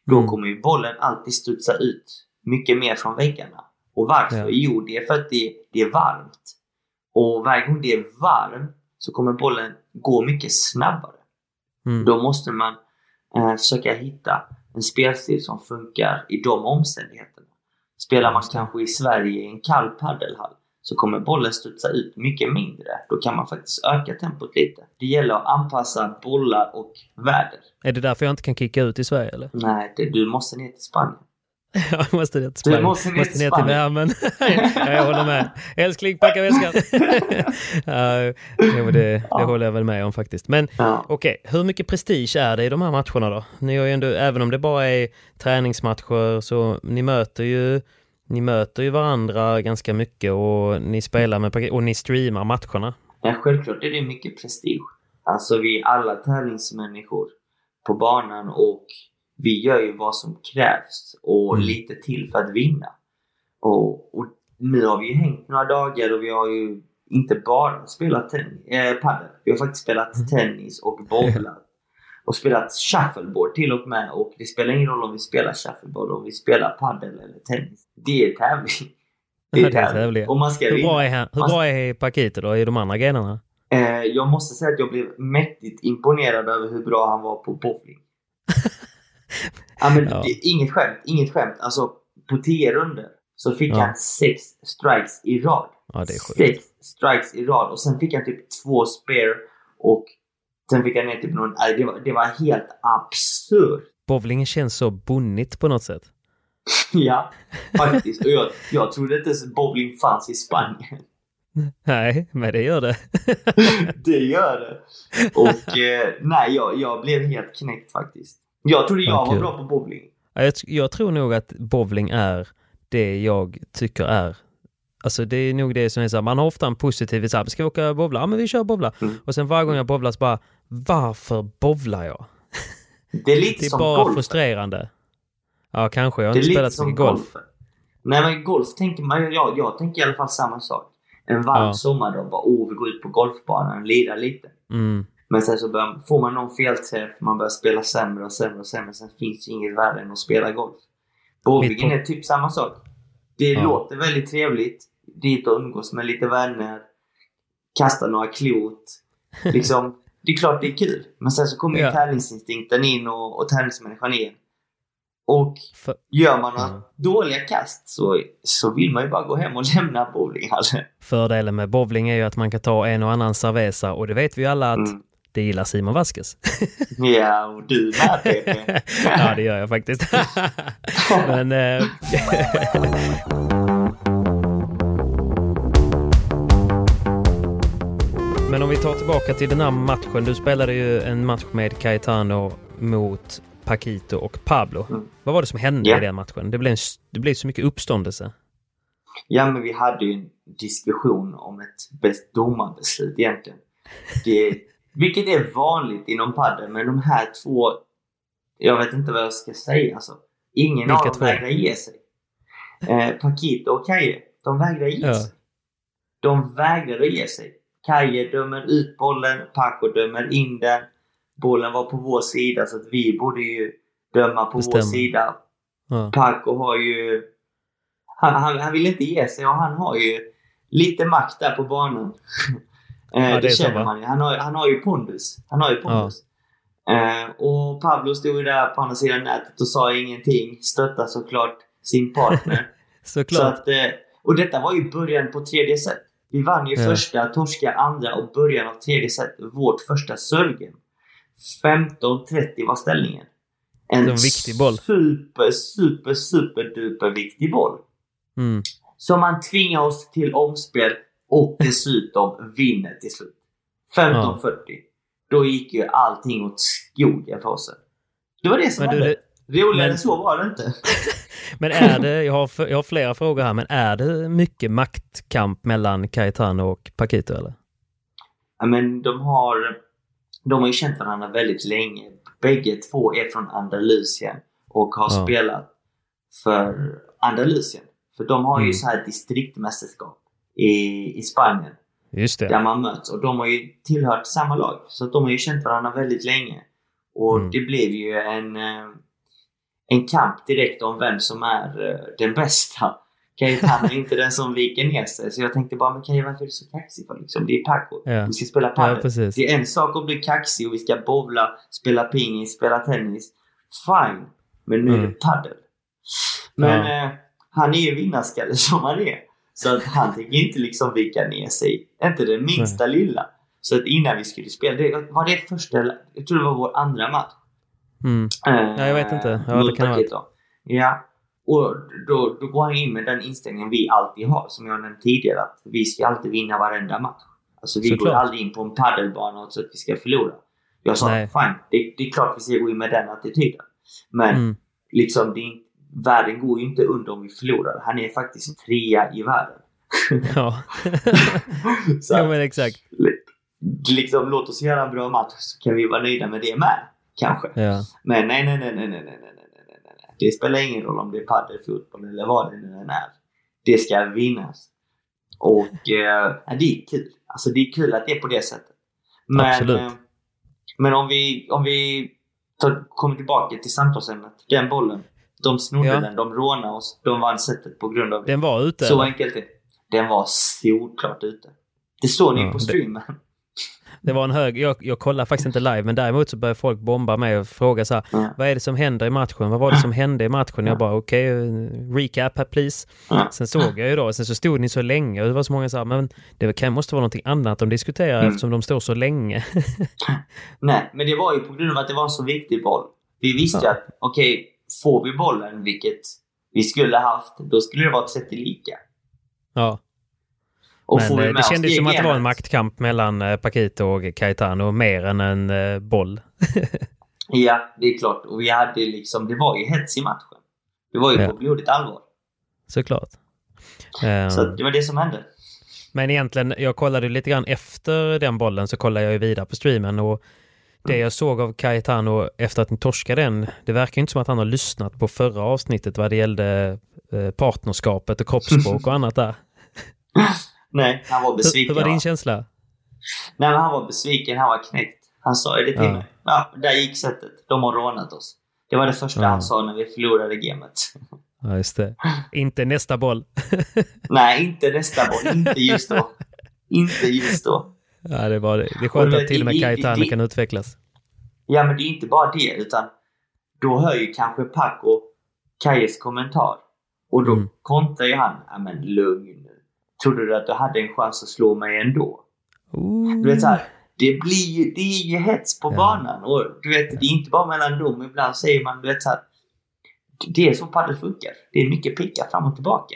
Då Mm. kommer ju bollen alltid studsa ut mycket mer från väggarna. Och varför? Ja. Jo, det är för att det, det är varmt. Och varje gång det är varmt så kommer bollen gå mycket snabbare. Mm. Då måste man eh, försöka hitta en spelstil som funkar i de omständigheterna. Spelar man kanske i Sverige i en kall paddelhall så kommer bollen studsa ut mycket mindre. Då kan man faktiskt öka tempot lite. Det gäller att anpassa bollar och väder. Är det därför jag inte kan kicka ut i Sverige eller? Nej, det, du måste ner till Spanien. [laughs] Jag måste ner till Du måste ner till till Spanien. värmen. [laughs] ja, jag håller med. [laughs] Älskling, packa väskan. ja, jo, det, det håller jag väl med om faktiskt. Men Ja. okej, hur mycket prestige är det i de här matcherna då? Ni har ju ändå, även om det bara är träningsmatcher, så ni möter ju ni möter ju varandra ganska mycket och ni spelar med och ni streamar matcherna. Ja, självklart är det mycket prestige. Alltså vi är alla tävlingsmänniskor på banan och vi gör ju vad som krävs och Mm. lite till för att vinna. Och, och nu har vi ju hängt några dagar och vi har ju inte bara spelat ten- eh, padel. Vi har faktiskt spelat Mm. tennis och bowlat. Och spelat shuffleboard till och med. Och det spelar ingen roll om vi spelar shuffleboard, om vi spelar padel eller tennis. Det är tävling. [laughs] Det är tävling. Och man ska Hur bra är, han, hur bra är Paquito då i de andra grenarna? Eh, jag måste säga att jag blev mäktigt imponerad över hur bra han var på bowling. [laughs] ja, men Ja. Inget skämt, inget skämt. Alltså på 10 runder så fick Ja. han sex strikes i rad. Ja, det är sjukt. Sex strikes i rad och sen fick han typ två spare och sen fick han ner typ någon... Det var, det var helt absurt. Bowlingen känns så bonnigt på något sätt. [laughs] ja, faktiskt. Och jag, jag trodde inte ens bowling fanns i Spanien. Nej, men det gör det. [laughs] det gör det. Och eh, nej, jag, jag blev helt knäckt faktiskt. Jag trodde jag Ja, var bra på bowling. Ja, Jag, jag tror nog att bowling är det jag tycker är Alltså det är nog det som är så här, man har ofta en positiv så här, ska vi åka och bowla? Ja men vi kör bowla. Mm. Och sen varje gång jag bowlar så bara, varför bowlar jag? Det är lite Det är som bara golf. frustrerande. Ja kanske, jag har inte spelat så mycket golf. golfen. Nej men golf tänker man, jag, jag tänker i alla fall samma sak. En varm Ja. sommardag, bara oh vi går ut på golfbanan och lirar lite. Mm. Men sen så börjar, får man någon felträff, man börjar spela sämre och sämre och sämre. Sen finns det inget värre än att spela golf. Bowlingen är typ samma sak. Det Ja. låter väldigt trevligt. Dit och umgås med lite vänner. Kasta några klot. Liksom, [laughs] det är klart det är kul. Men sen så kommer ju Ja. tävlingsinstinkten in och, och tävlingsmänniskan in. Och För, gör man några Ja. dåliga kast så, så vill man ju bara gå hem och [laughs] lämna bowlinghallen. fördelen med bowling är ju att man kan ta en och annan cerveza och det vet vi ju alla att Mm. Det gillar Simon Vasquez. [laughs] Ja, och du med PP. [laughs] ja, det gör jag faktiskt. [laughs] Men... Eh, Men om vi tar tillbaka till den här matchen. Du spelade ju en match med Cayetano mot Paquito och Pablo. Mm. Vad var det som hände Ja. i den matchen? Det blev, en, det blev så mycket uppståndelse. Ja, men vi hade ju en diskussion om ett bäst domarbeslut egentligen. Det, vilket är vanligt inom padel, men de här två... Jag vet inte vad jag ska säga alltså. Ingen Vilka av dem två? vägrar ge sig. Eh, Paquito och Kaje, de vägrar ge Ja. sig. De vägrar ge sig. Kaje dömer ut bollen, Paco dömer in den. Bollen var på vår sida så att vi borde ju döma på Bestämma. vår sida. Ja. Paco har ju... Han, han, han vill inte ge sig och han har ju lite makt där på banan. Eh, Ja, det det så, känner man ju. Han har, han har ju pondus. Han har ju pondus. Eh, och Pablo stod ju där på andra sidan nätet och sa ingenting. Stöttade såklart sin partner. [laughs] så Såklart. att, eh, och detta var ju början på tredje set. Vi vann ju Ja. första, torska andra och början av tredje set. Vårt första servegame. 15-30 var ställningen. En en viktig boll. super, super, super duper viktig boll. Mm. Som man tvingar oss till omspel och dessutom vinner till slut. 15-40. Då gick ju allting åt skogen för oss. Det var det som Men du, hände. det, Roligare men- så var det inte. [laughs] Men är det, jag har, jag har flera frågor här, men är det mycket maktkamp mellan Cayetano och Paquito eller? Ja, men de har, de har ju känt varandra väldigt länge. Bägge två är från Andalusien och har Ja. spelat för Andalusien. För de har ju Mm. så här distriktmästerskap i, i Spanien. Just det. där man möts. Och de har ju tillhört samma lag. Så att de har ju känt varandra väldigt länge. Och Mm. det blev ju en, eh, en kamp direkt om vem som är eh, den bästa. Cayetano är inte den som viker ner sig. Så jag tänkte bara, men Kaje varför är du så kaxig för? Liksom? Det är Paco. Ja. Vi ska spela Ja, padel. precis. det är en sak om du är kaxig och vi ska bowla, spela pingis, spela tennis. Fine. Men nu är Mm. det padel. Men Ja. eh, han är ju vinnarskalle som han är. Så att han tänker inte liksom vika ner sig. Inte det minsta lilla. Så att innan vi skulle spela, det var det första, jag tror det var vår andra match. Mm. Eh, Ja, jag vet inte. Ja, det kan Paquito. Ja. Och då, då går han in med den inställningen vi alltid har, som jag nämnt tidigare, att vi ska alltid vinna varenda match. Alltså vi Såklart. går aldrig in på en padelbana så att vi ska förlora. Jag sa Nej. fine, det, det är klart vi ska gå in med den attityden. Men Mm. liksom, det världen går ju inte under om vi förlorar. Han är faktiskt trea i världen. Ja. Så ja, men exakt. liksom, låt oss göra en bra match så kan vi vara nöjda med det med. Kanske. Ja. Men nej, nej, nej, nej, nej, nej, nej, nej, nej, nej, nej. Det spelar ingen roll om det är padelfotboll eller vad det nu än är. Det ska vinnas. Och eh, det är kul. Alltså det är kul att det är på det sättet. Men, Absolut. eh, men om vi, om vi tar, kommer tillbaka till samtalsämnet. Den bollen. De snodde Ja. den, de rånade oss. De vann sättet på grund av det. Den var ute. Så eller? enkelt är det. Den var solklart ute. Det står ni Ja, på det- streamen. Det var en hög... Jag, jag kollar faktiskt inte live, men däremot så började folk bomba mig och fråga så här, Ja. vad är det som händer i matchen? Vad var det som hände i matchen? Jag bara, okej, eh, recap här please. Sen såg jag ju då, sen så stod ni så länge och det var så många så här, men det kan, måste vara någonting annat de diskuterar Mm. eftersom de står så länge. [laughs] Nej, men det var ju på grund av att det var en så viktig boll. Vi visste Ja. att, okej, får vi bollen, vilket vi skulle haft, då skulle det vara ett 30 lika. ja, Och men får vi eh, med det kändes som att det var en maktkamp mellan eh, Paquito och Caetano mer än en eh, boll. [laughs] Ja, det är klart. Och vi hade liksom, det var ju hets i matchen. Det var ju Ja. på blodigt allvar. Såklart. Så det var det som hände. Men egentligen, jag kollade lite grann efter den bollen så kollade jag ju vidare på streamen och det jag såg av Caetano efter att ni torskade den, det verkar inte som att han har lyssnat på förra avsnittet vad det gällde eh, partnerskapet och kroppsspråk och annat där. [laughs] Nej, han var besviken. hur var din känsla? Nej, men han var besviken. Han var knäckt. Han sa ju det till Ja. mig. Ja, där gick sättet. De har rånat oss. Det var det första Ja. han sa när vi förlorade gamet. [laughs] Ja, just det. Inte nästa boll. Nej, inte nästa boll. Inte just då. [laughs] Inte just då. Ja, det, var, det är skönt att till och med det- kan utvecklas. Ja, men det är inte bara det, utan då hör ju kanske Paco Kajes kommentar. Och då Mm. kontrar ju han. Ja, men lugn nu. Trodde du att du hade en chans att slå mig ändå? Du vet så här, det blir ju, det är ju hets på Ja. banan. Och du vet, det är inte bara mellan dem. Ibland säger man, du vet så här, det är så padel funkar. Det är mycket picka fram och tillbaka.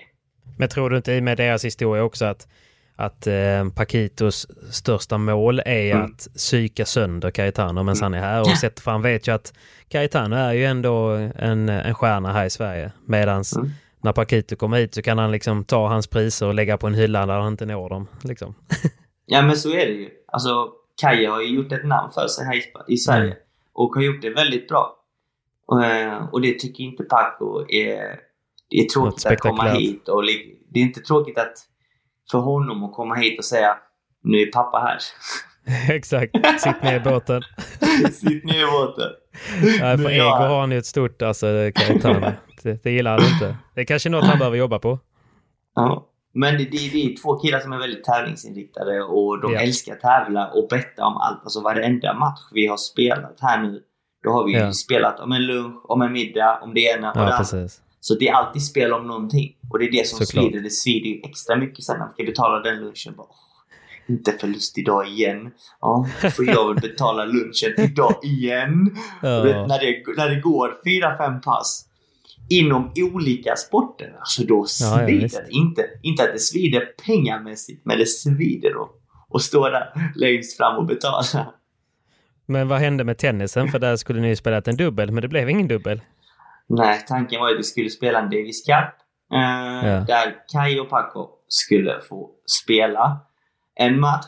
Men tror du inte i med deras historia också att, att eh, Paquitos största mål är Mm. att psyka sönder Caetano medan han är här? Och sett, för han vet ju att Caetano är ju ändå en, en stjärna här i Sverige. Medan Mm. när Paquito kommer hit så kan han liksom ta hans priser och lägga på en hylla där han inte når dem. Liksom. [laughs] Ja, men så är det ju. Alltså, Kaja har ju gjort ett namn för sig här i, i Sverige. Mm. Och har gjort det väldigt bra. Och, eh, och det tycker inte Paco är... Det är tråkigt att komma hit. Och det är inte tråkigt att för honom att komma hit och säga nu är pappa här. [laughs] Exakt, sitt med i båten. Sitt ner i båten. [laughs] Nu för ego har han ju ett stort, alltså Caetano. Det, det gillar han inte. Det är kanske något han behöver jobba på. Ja. Men det, det, det är två killar som är väldigt tävlingsinriktade och de Ja. älskar att tävla och betta om allt. Alltså varenda match vi har spelat här nu, då har vi ju Ja. spelat om en lunch, om en middag, om det ena och det Ja, andra. precis. Så det är alltid spel om någonting. Och det är det som Såklart. svider. Det svider ju extra mycket sen när man ska betala den lunchen. Bara, inte förlust idag igen. Ja, får jag väl betala lunchen idag igen. [laughs] Ja. Vet, när, det, när det går fyra, fem pass inom olika sporter, alltså då Ja, ja, svider visst. det. Inte, inte att det svider pengamässigt, men det svider då. Och stå där längst fram och betala. Men vad hände med tennisen? För där skulle ni ju spelat en dubbel, men det blev ingen dubbel. Nej, tanken var ju att vi skulle spela en Davis Cup. Eh, Ja. Där Kai och Paco skulle få spela en match.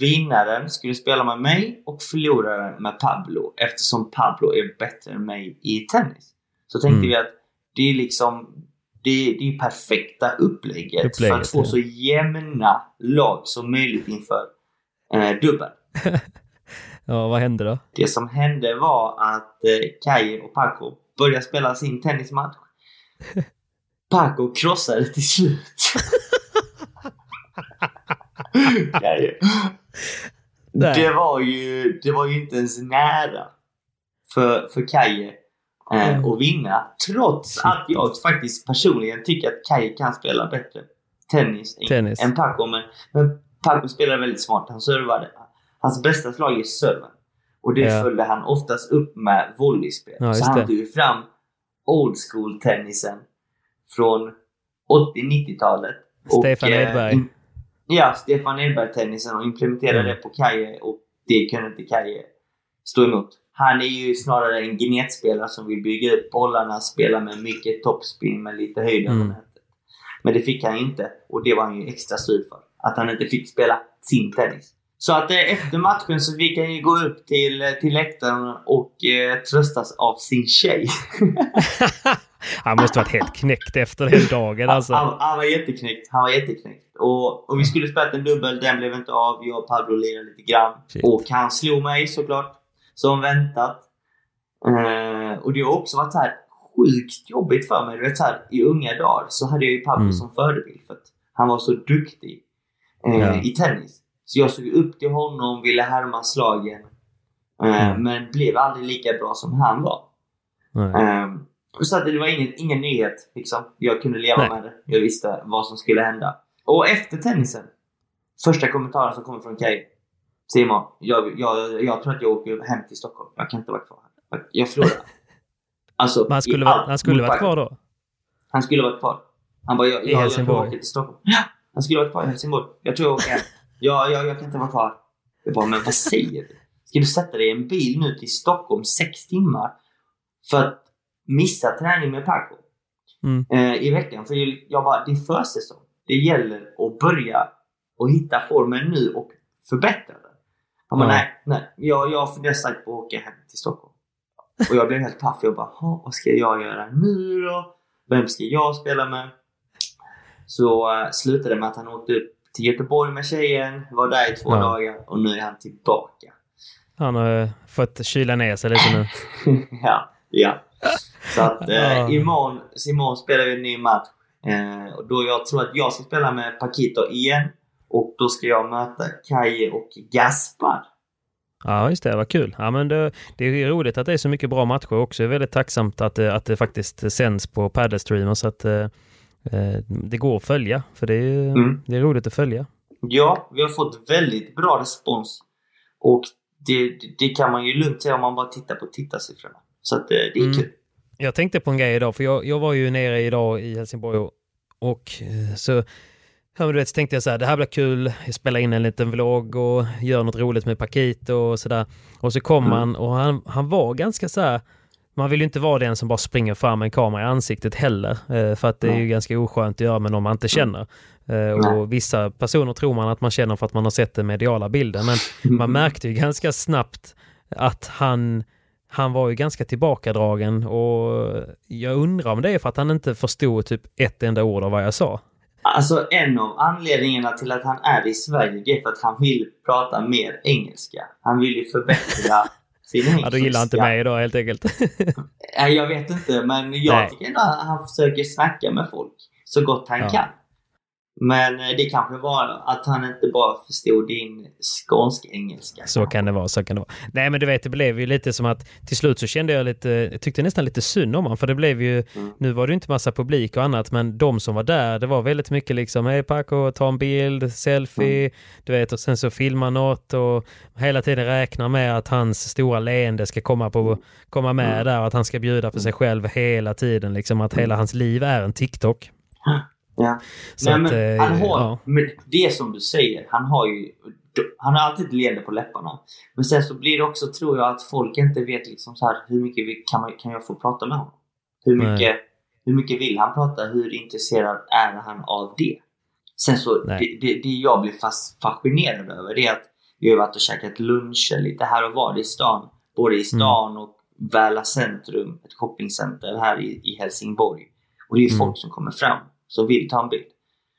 Vinnaren skulle spela med mig och förloraren med Pablo eftersom Pablo är bättre än mig i tennis. Så tänkte Mm. vi att det är liksom det, det är perfekta upplägget, för Upplägget, att få ja. så jämna lag som möjligt inför eh, dubbeln. [laughs] Ja, vad hände då? Det som hände var att eh, Kai och Paco började spela sin tennismatch. [laughs] Paco krossade till slut. [laughs] Det, var ju, det var ju inte ens nära för, för Kaje eh, Mm. att vinna. Trots att jag faktiskt personligen tycker att Kaje kan spela bättre tennis, än- Tennis. än Paco. Men, men Paco spelar väldigt smart. Han servade. Hans bästa slag är serven. Och det Ja. följde han oftast upp med volleyspel. Ja, så han tog ju fram old school tennisen från 80-90-talet. Stefan eh, Edberg. in- Ja, Stefan Edberg-tennisen och implementerade Mm. det på Kaje och det kunde inte Kaje stå emot. Han är ju snarare en gnetspelare som vill bygga upp bollarna, spela med mycket topspin med lite höjd över Mm. nätet. Men det fick han inte och det var han ju extra sur för. Att han inte fick spela sin tennis. Så att eh, efter matchen så fick han ju gå upp till, eh, till läktaren och eh, tröstas av sin tjej. [laughs] Han måste varit helt knäckt efter den dagen alltså. Han, han var jätteknäckt. Han var jätteknäckt. Och, och vi skulle spela en dubbel, den blev inte av. Jag och Pablo lirade lite grann. Shit. Och han slog mig såklart. Som väntat. Eh, och det har också varit så här sjukt jobbigt för mig. Du vet, så här, I unga dagar så hade jag ju Pablo Mm. som förebild. För att han var så duktig eh, Ja. i tennis. Så jag såg upp till honom, ville härma slagen. Eh, Mm. Men blev aldrig lika bra som han var. Um, så att det var ingen, ingen nyhet. Liksom. Jag kunde leva Nej. med det. Jag visste vad som skulle hända. Och efter tennisen. Första kommentaren som kommer från Kaj. Simon, jag, jag, jag tror att jag åker hem till Stockholm. Jag kan inte vara kvar här. Jag- Jag förlorar. [laughs] Alltså, Men han skulle, va- han skulle varit kvar då? Han skulle varit kvar. Han bara, jag, jag, jag, Helsingborg. jag åker till Stockholm. Ja! Han skulle varit kvar i Helsingborg. Jag tror jag åker hem. Ja, jag, jag kan inte vara kvar. Jag bara, men vad säger du? Ska du sätta dig i en bil nu till Stockholm sex timmar för att missa träning med Paco Mm. eh, i veckan? För jag, bara, det är försäsong. Det gäller att börja och hitta formen nu och förbättra den. Han bara, Ja. nej, nej. Jag, jag funderar starkt på att åka hem till Stockholm. Och jag blev helt paff. Jag bara, "Ha, vad ska jag göra nu då? Vem ska jag spela med? Så uh, slutade det med att han åkte upp till Göteborg med tjejen, var där i två Ja. dagar och nu är han tillbaka. Han har eh, fått kyla ner sig lite nu. [laughs] ja, ja. Så att eh, Ja. imorgon, imorgon spelar vi en ny match. Eh, och då jag tror att jag ska spela med Paquito igen. Och då ska jag möta Kaje och Gaspar. Ja, just det. Vad kul. Ja, men det, det är roligt att det är så mycket bra matcher också. Det är väldigt tacksamt att det, att det faktiskt sänds på Padelstreamer så att eh, det går att följa. För det är, Mm. det är roligt att följa. Ja, vi har fått väldigt bra respons. Och det, det kan man ju lugnt säga om man bara tittar på tittarsiffrorna. Så att eh, det är Mm. kul. Jag tänkte på en grej idag, för jag, jag var ju nere idag i Helsingborg och, och eh, så, ja, men du vet, så tänkte jag så här, det här blir kul, jag spelar in en liten vlogg och gör något roligt med Paquito och sådär. Och så kom Mm. han och han, han var ganska så här, man vill ju inte vara den som bara springer fram med en kamera i ansiktet heller, eh, för att det är ju ganska oskönt att göra med någon man inte känner. Eh. Och vissa personer tror man att man känner för att man har sett den mediala bilden, men man [laughs] märkte ju ganska snabbt att han, han var ju ganska tillbakadragen och jag undrar om det är för att han inte förstod typ ett enda ord av vad jag sa. Alltså en av anledningarna till att han är i Sverige är för att han vill prata mer engelska. Han vill ju förbättra. Ja, då gillar inte mig idag helt enkelt. Nej, jag vet inte men jag Nej. tycker ändå att han försöker snacka med folk så gott han Ja. kan. Men eh, det kanske var att han inte bara förstod din skånsk-engelska. Så kan det vara, så kan det vara. Nej men du vet, det blev ju lite som att till slut så kände jag lite, jag tyckte nästan lite synd om honom för det blev ju, Mm. nu var det ju inte massa publik och annat men de som var där, det var väldigt mycket liksom, hej Paco, ta en bild, selfie, Mm. du vet och sen så filma något och hela tiden räkna med att hans stora leende ska komma, på, komma med Mm. där och att han ska bjuda på sig själv hela tiden liksom, att hela hans liv är en TikTok. Ja. Så Nej, att, men eh, han har, ja. men det som du säger, han har ju han har alltid ett leende på läpparna. Men sen så blir det också, tror jag, att folk inte vet liksom så här, hur mycket vi, kan, man, kan jag få prata med honom? Hur Nej. mycket, hur mycket vill han prata? Hur intresserad är han av det? Sen så, det, det, det jag blir fast fascinerad över det är att vi har varit och käkat luncher lite här och var i stan. Både i stan och Väla centrum, ett shoppingcenter här i, i Helsingborg. Och det är Mm. folk som kommer fram som vill ta en bild.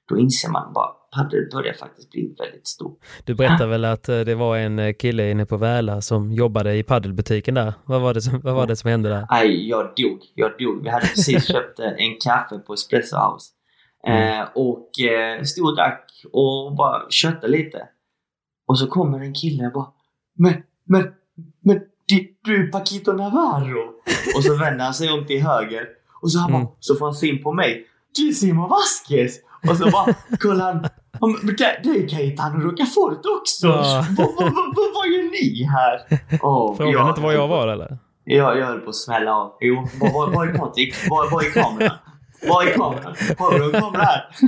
Då inser man bara, padel börjar faktiskt bli väldigt stor. Du berättade väl att eh, det var en eh, kille inne på Väla som jobbade i paddelbutiken där. Vad var det som, vad var det som hände där? Aj, jag dog. Jag dog. Vi hade precis [laughs] köpt eh, en kaffe på Espresso House. Eh, och eh, stod och drack och bara köttade lite. Och så kommer en kille och bara Men, men, men du, du är Paquito Navarro! och så vänder han sig om till höger. Och så, han bara, Mm. så får han syn på mig. Simon Vasquez! Och så bara kollar han. "Ja, men Det, det är Cayetano Rocafort också! Ja. Vad, vad gör ni här? Oh, [laughs] Frågan jag- inte var jag var eller? jag, jag höll på att smälla av. Jo, var, var är Patrik? Var, var är kameran? Var är kameran? Har du en kamera här? [laughs]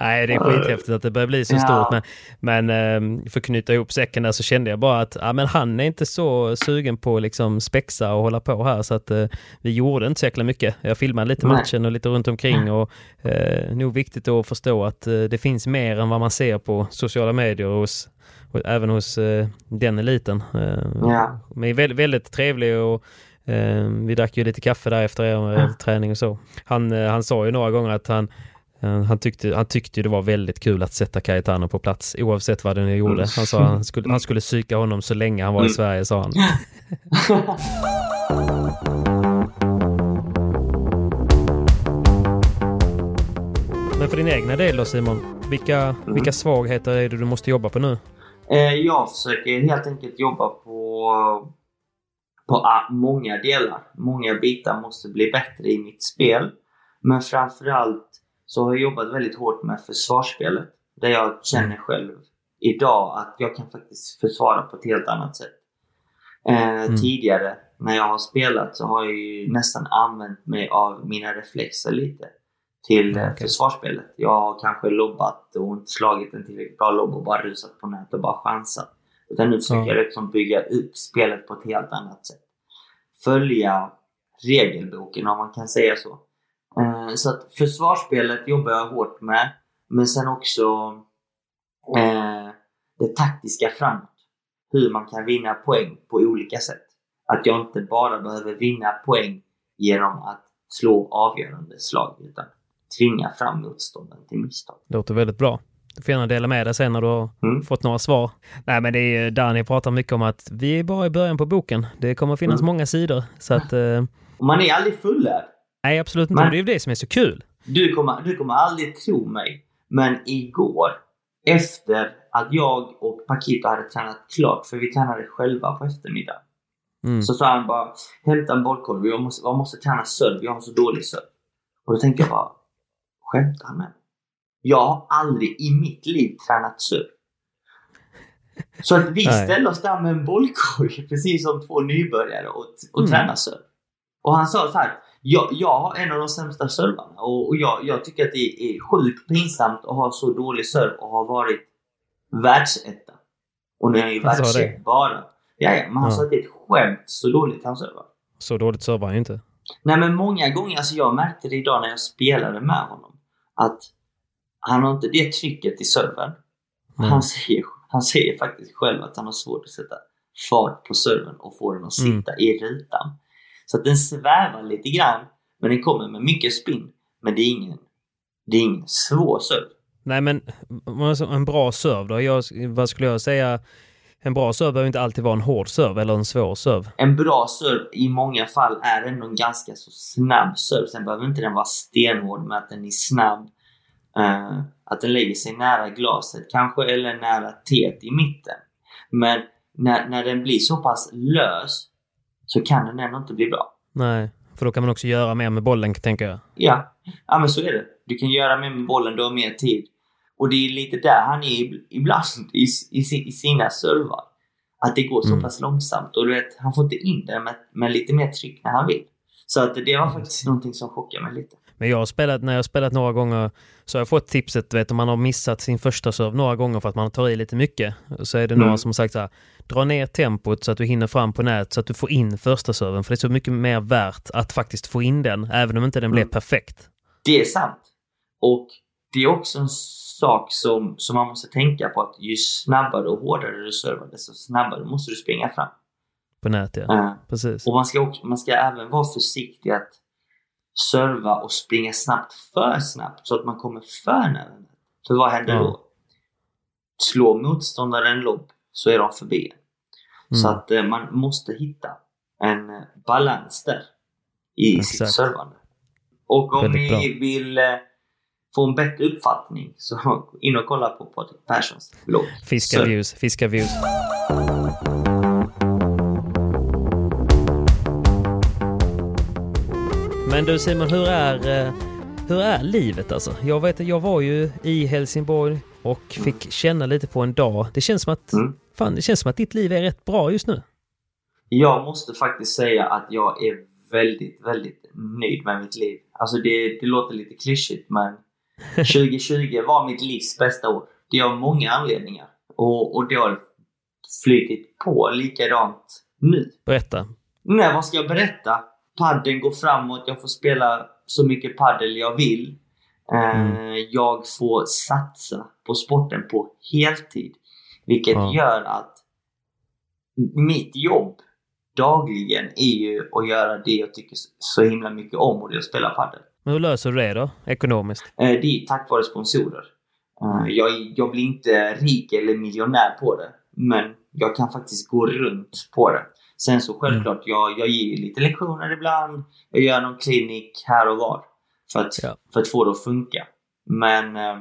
Nej, det är skithäftigt att det börjar bli så Ja. stort. Men, men eh, för att knyta ihop säcken där så kände jag bara att ja, men han är inte så sugen på att liksom spexa och hålla på här. Så att eh, vi gjorde inte så jäkla mycket. Jag filmade lite Nej. matchen och lite runt omkring. Och eh, nog viktigt att förstå att eh, det finns mer än vad man ser på sociala medier hos, och även hos eh, den eliten. Eh, Ja. Men väldigt, väldigt trevlig och vi drack ju lite kaffe där efter er eh, träning och så. Han, eh, han sa ju några gånger att han eh, han tyckte, han tyckte det var väldigt kul att sätta Cayetano på plats oavsett vad det nu gjorde. Han sa han skulle, han skulle psyka honom så länge han var i Mm. Sverige, sa han. [laughs] Men för din egna del då Simon, vilka, Mm. vilka svagheter är det du måste jobba på nu? Jag försöker helt enkelt jobba på, på ah, många delar. Många bitar måste bli bättre i mitt spel. Men framförallt så har jag jobbat väldigt hårt med försvarsspelet. Där jag känner själv idag att jag kan faktiskt försvara på ett helt annat sätt. Eh, Tidigare när jag har spelat så har jag ju nästan använt mig av mina reflexer lite till eh, Okej. försvarsspelet. Jag har kanske lobbat och inte slagit en tillräckligt bra lobb och bara rusat på nät och bara chansat. Utan nu försöker Ja. jag liksom bygga upp spelet på ett helt annat sätt. Följa regelboken om man kan säga så. Eh, så att försvarsspelet jobbar jag hårt med. Men sen också eh, det taktiska framåt. Hur man kan vinna poäng på olika sätt. Att jag inte bara behöver vinna poäng genom att slå avgörande slag utan tvinga fram motståndaren till misstag. Låter väldigt bra. Du får gärna dela med dig sen när du har Mm. fått några svar. Nej, men det är Danny pratar mycket om att vi är bara i början på boken. Det kommer finnas Mm. många sidor. Så att, eh, man är aldrig fullärd. nej, absolut inte. Men- Det är ju det som är så kul. Du kommer, du kommer aldrig tro mig, men igår efter att jag och Paquito hade tränat klart, för vi tränade själva på eftermiddagen, Mm. så sa han bara hämta en bollkorg, jag måste, jag måste träna serv, jag har så dålig serv. Och då tänkte jag bara, skämtar han med mig? Jag har aldrig i mitt liv tränat serv. Så att vi Nej. ställde oss där med en bollkorg, [laughs] precis som två nybörjare, och, och Mm. tränar serv. Och han sa så här, jag, jag har en av de sämsta servarna och, och jag, jag tycker att det är sjukt pinsamt att ha så dålig serv och ha varit världsetta. Och nu är han ju världsetta bara. Ja, ja, men han Ja. sa att det är ett skämt så dåligt han servar. Så dåligt servar han inte. Nej men många gånger, alltså jag märkte det idag när jag spelade med honom. Att han har inte det trycket i serven. Mm. Han, säger, han säger faktiskt själv att han har svårt att sätta fart på serven och få den att Mm. sitta i rutan. Så att den svävar lite grann, men den kommer med mycket spinn. Men det är ingen, det är ingen svår serv. Nej, men en bra serv då? Jag, vad skulle jag säga? En bra serv behöver inte alltid vara en hård serv eller en svår serv. En bra serv i många fall är ändå en ganska så snabb serv. Sen behöver inte den vara stenhård med att den är snabb. Eh, att den lägger sig nära glaset kanske eller nära teet i mitten. Men när, när den blir så pass lös så kan den ändå inte bli bra. Nej, för då kan man också göra mer med bollen, tänker jag. Ja, ja men så är det. Du kan göra mer med bollen, du har mer tid. Och det är lite där han är ib- ibland i, i, i sina servar. Att det går så Mm. pass långsamt och du vet, han får inte in det med, med lite mer tryck när han vill. Så att det var faktiskt någonting som chockade mig lite. Men jag har spelat, när jag har spelat några gånger så har jag fått tipset, vet om man har missat sin första serv några gånger för att man tar i lite mycket. Så är det Mm. några som har sagt så här, dra ner tempot så att du hinner fram på nät så att du får in första serven. För det är så mycket mer värt att faktiskt få in den, även om inte den blir Mm. perfekt. Det är sant. Och det är också en sak som, som man måste tänka på att ju snabbare och hårdare du servar desto snabbare måste du springa fram. På nät, ja. Eh, Precis. Och man ska, också, man ska även vara försiktig att serva och springa snabbt för snabbt så att man kommer för nära. För vad händer Ja. då? Slår motståndaren lobb så är de förbi. Så Mm. att eh, man måste hitta en eh, balans där i sitt Exakt. servande. Och om Väldigt ni vill eh, få en bättre uppfattning så [laughs] in och kolla på Patrik Perssons blogg. Fiska Så- Men du Simon, hur är, eh, hur är livet alltså? Jag vet jag var ju i Helsingborg och fick känna lite på en dag. Det känns som att, Mm. fan, det känns som att ditt liv är rätt bra just nu. Jag måste faktiskt säga att jag är väldigt, väldigt nöjd med mitt liv. Alltså det, det låter lite klyschigt men [laughs] 2020 var mitt livs bästa år. Det har många anledningar. Och, och det har flytit på likadant nu. Berätta. Nej, vad ska jag berätta? Padden går framåt, jag får spela så mycket paddel jag vill. Mm. Jag får satsa på sporten på heltid. Vilket ja. gör att mitt jobb dagligen är ju att göra det jag tycker så himla mycket om och det är att spela padel. Men hur löser du det då, ekonomiskt? Eh, det är tack vare sponsorer. Eh, jag, jag blir inte rik eller miljonär på det, men jag kan faktiskt gå runt på det. Sen så självklart, mm. jag, jag ger lite lektioner ibland. Jag gör någon klinik här och var för att, ja. för att få det att funka. Men, eh,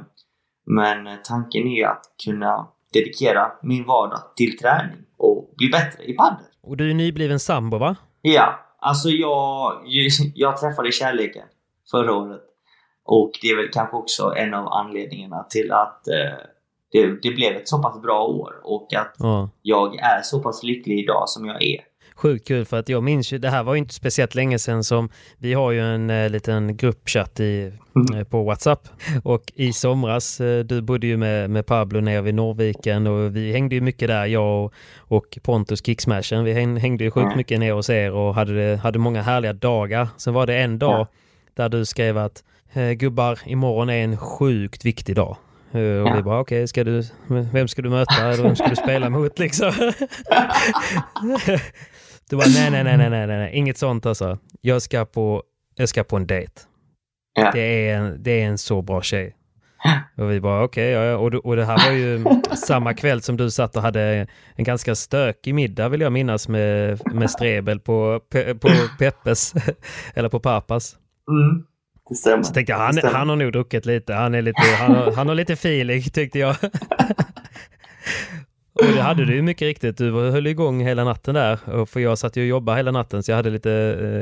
men tanken är att kunna dedikera min vardag till träning och bli bättre i padel. Och du är nybliven sambo va? Ja, alltså jag, jag träffade kärleken förra året. Och det är väl kanske också en av anledningarna till att eh, det, det, blev ett så pass bra år och att ja. jag är så pass lycklig idag som jag är sjukt kul för att jag minns ju, det här var ju inte speciellt länge sedan som vi har ju en eh, liten gruppchatt i, mm. eh, på WhatsApp och i somras, eh, du bodde ju med, med Pablo nere vid Norrviken och vi hängde ju mycket där, jag och, och Pontus Kicksmashen. Vi hängde ju sjukt mm. mycket ner hos er och hade, hade många härliga dagar. Sen var det en dag där du skrev att gubbar, imorgon är en sjukt viktig dag. Och ja. vi bara okej, okay, vem ska du möta eller vem ska du spela mot [laughs] liksom? [laughs] Du bara nej, nej, nej, nej, nej, nej, inget sånt alltså. Jag ska på, jag ska på en dejt. Ja. Det, är en, det är en så bra tjej. Och vi bara okej, okay, ja, och, och det här var ju [laughs] samma kväll som du satt och hade en ganska stökig middag vill jag minnas med, med Strebel på, på Peppes, [laughs] eller på Papas. Mm. Det stämmer. Så tänkte jag, han, han har nog druckit lite, han, är lite, han, har, han har lite feeling tyckte jag. [laughs] Och det hade du ju mycket riktigt. Du höll igång hela natten där. För jag satt ju och jobbade hela natten så jag hade lite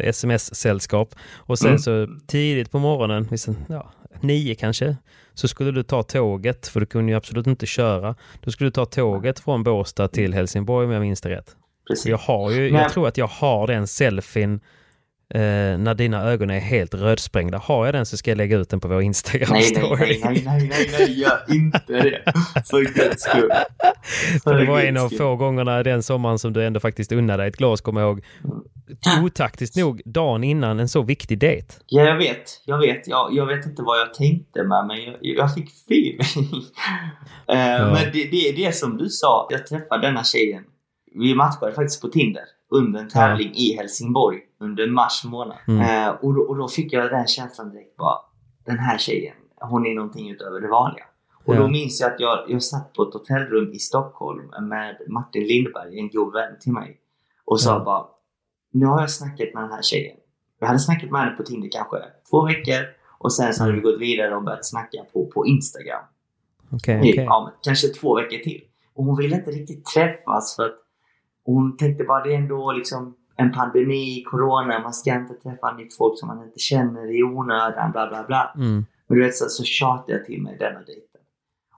eh, sms-sällskap. Och sen mm. så tidigt på morgonen, ja, nio kanske, så skulle du ta tåget, för du kunde ju absolut inte köra. Då skulle du ta tåget från Båstad till Helsingborg om jag minns det rätt. Precis. Jag, har ju, jag tror att jag har den selfien eh, när dina ögon är helt rödsprängda. Har jag den så ska jag lägga ut den på vår Instagram-story. Nej, nej, nej, nej, nej, nej, gör inte det. För guds skull. [laughs] För det var en av få gångerna den sommaren som du ändå faktiskt unnade dig ett glas, kommer jag ihåg. Otaktiskt nog dagen innan en så viktig dejt. Ja, jag vet. Jag vet. Jag, jag vet inte vad jag tänkte med, men jag, jag fick feeling. uh, [laughs] ja. Men det, det är det som du sa. Jag träffade denna tjejen. Vi matchade faktiskt på Tinder under en tävling ja. i Helsingborg under mars månad. Mm. Eh, och, då, och, då, fick jag den känslan direkt bara, den här tjejen, hon är någonting utöver det vanliga. Och ja. då minns jag att jag, jag satt på ett hotellrum i Stockholm med Martin Lindberg, en god vän till mig. Och sa ja. bara, nu har jag snackat med den här tjejen. Jag hade snackat med henne på Tinder kanske två veckor och sen så hade vi gått vidare och börjat snacka på, på Instagram. Okay, okay. Ja, kanske två veckor till. Och hon ville inte riktigt träffas för att hon tänkte bara det är ändå liksom en pandemi, corona, man ska inte träffa nytt folk som man inte känner i onödan, bla bla bla. Mm. Men du vet så, så tjatade jag till mig denna dejten.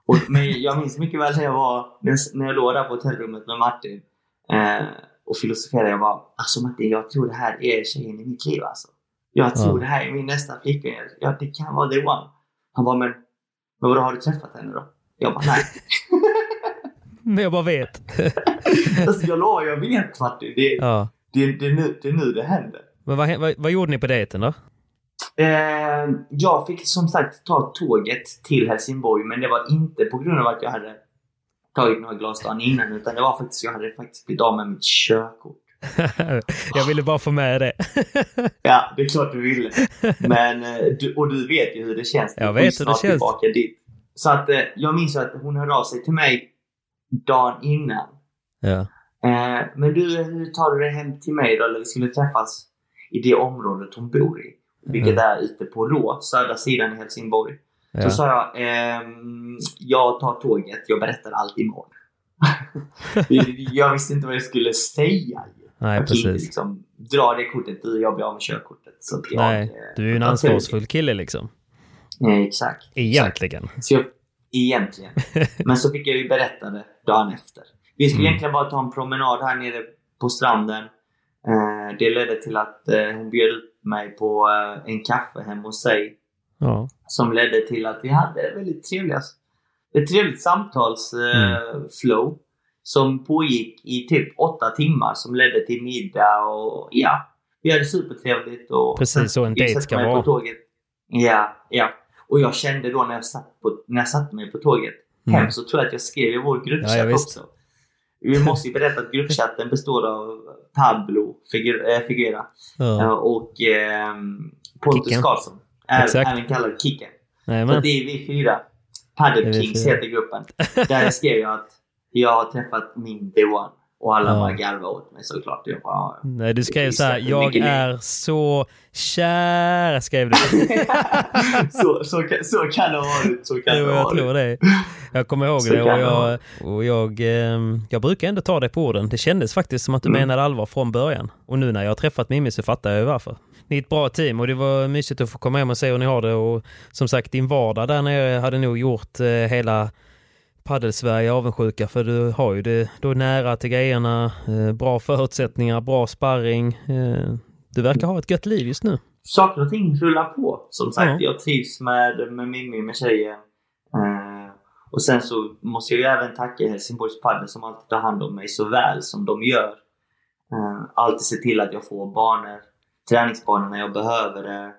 Och, men jag minns mycket väl när jag var, när jag låg där på hotellrummet med Martin eh, och filosoferade. Jag bara, alltså Martin, jag tror det här är tjejen i mitt liv alltså. Jag tror ja. det här är min nästa flickvän. Ja, det kan vara the one. Han bara, men, men vadå, har du träffat henne då? Jag bara, nej. [laughs] men jag bara vet. [laughs] alltså jag lovar, jag vet Martin. Det, ja. Det, det, är nu, det är nu det händer. Men vad, vad, vad gjorde ni på dejten då? Eh, jag fick som sagt ta tåget till Helsingborg men det var inte på grund av att jag hade tagit några glas dagen innan utan det var faktiskt jag hade faktiskt blivit av med mitt körkort. [laughs] jag ville bara få med det. [laughs] ja, det är klart du ville. Men, eh, du, och du vet ju hur det känns. Jag vet hur det känns. Tillbaka dit. Så att eh, jag minns att hon hörde av sig till mig dagen innan. Ja. Eh, men du, hur tar du dig hem till mig då? Eller vi skulle träffas i det området hon bor i. Vilket är ute på Rå, södra sidan i Helsingborg. Ja. Så sa jag, ehm, jag tar tåget, jag berättar allt imorgon. [laughs] jag visste inte vad jag skulle säga. Nej, jag precis. Liksom, dra det kortet, du jag blir av med körkortet. Så jag, Nej, du är ju en ansvarsfull kille liksom. Eh, exakt. Egentligen. Exakt. Så jag, egentligen. [laughs] Men så fick jag ju berätta det dagen efter. Vi skulle mm. egentligen bara ta en promenad här nere på stranden. Eh, det ledde till att eh, hon bjöd ut mig på eh, en kaffe hemma hos sig. Ja. Som ledde till att vi hade väldigt trevliga, ett trevligt samtalsflow. Mm. Som pågick i typ åtta timmar som ledde till middag och ja. Vi hade supertrevligt och... Precis så en dejt ska vara. På tåget. Ja, ja. Och jag kände då när jag satt, på, när jag satte mig på tåget Mm. hem så tror jag att jag skrev i vår Ja, ja, gruppchatt visst. också. Vi måste ju berätta att gruppchatten består av Pablo Figuera eh, Ja. och eh, Pontus. Karlsson. Även, kallad Kicken. Så det är vi fyra. Paddle vi Kings heter gruppen. Där skrev jag att jag har träffat min the one. Och alla Ja. bara garvade åt mig såklart. Jag bara. Nej, du skrev Det så här, finns jag är så kär, skrev du. [laughs] så, så, så kan det ha varit. Så kan Jo, det jag tror det. Jag kommer ihåg Så det och, jag, och jag, ehm, jag brukar ändå ta dig på orden. Det kändes faktiskt som att du Mm. menade allvar från början. Och nu när jag har träffat Mimmi så fattar jag ju varför. Ni är ett bra team och det var mysigt att få komma hem och se hur ni har det. Och som sagt, din vardag där nere hade nog gjort eh, hela Paddelsverige avundsjuka för du har ju det då nära till grejerna, eh, bra förutsättningar, bra sparring. Eh, du verkar ha ett gött liv just nu. saker och ting rullar på. Som sagt, Ja. jag trivs med, med Mimmi, med tjejen. Eh, och sen så måste jag ju även tacka Helsingborgs Padel som alltid tar hand om mig så väl som de gör. Eh, alltid se till att jag får banor, träningsbanor när jag behöver det.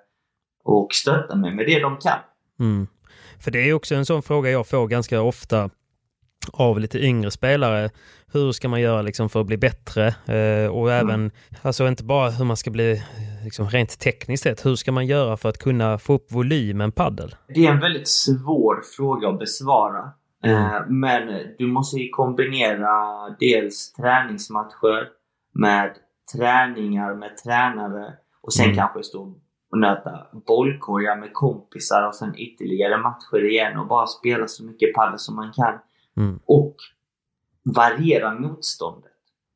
Och stötta mig med det de kan. Mm. För det är också en sån fråga jag får ganska ofta av lite yngre spelare. Hur ska man göra liksom för att bli bättre? Eh, och även, alltså inte bara hur man ska bli liksom rent tekniskt sett, hur ska man göra för att kunna få upp volymen paddel? Det är en väldigt svår fråga att besvara. Eh, men du måste ju kombinera dels träningsmatcher med träningar med tränare och sen Mm. kanske stå och nöta bollkorgar med kompisar och sen ytterligare matcher igen och bara spela så mycket padel som man kan. Mm. Och variera motståndet.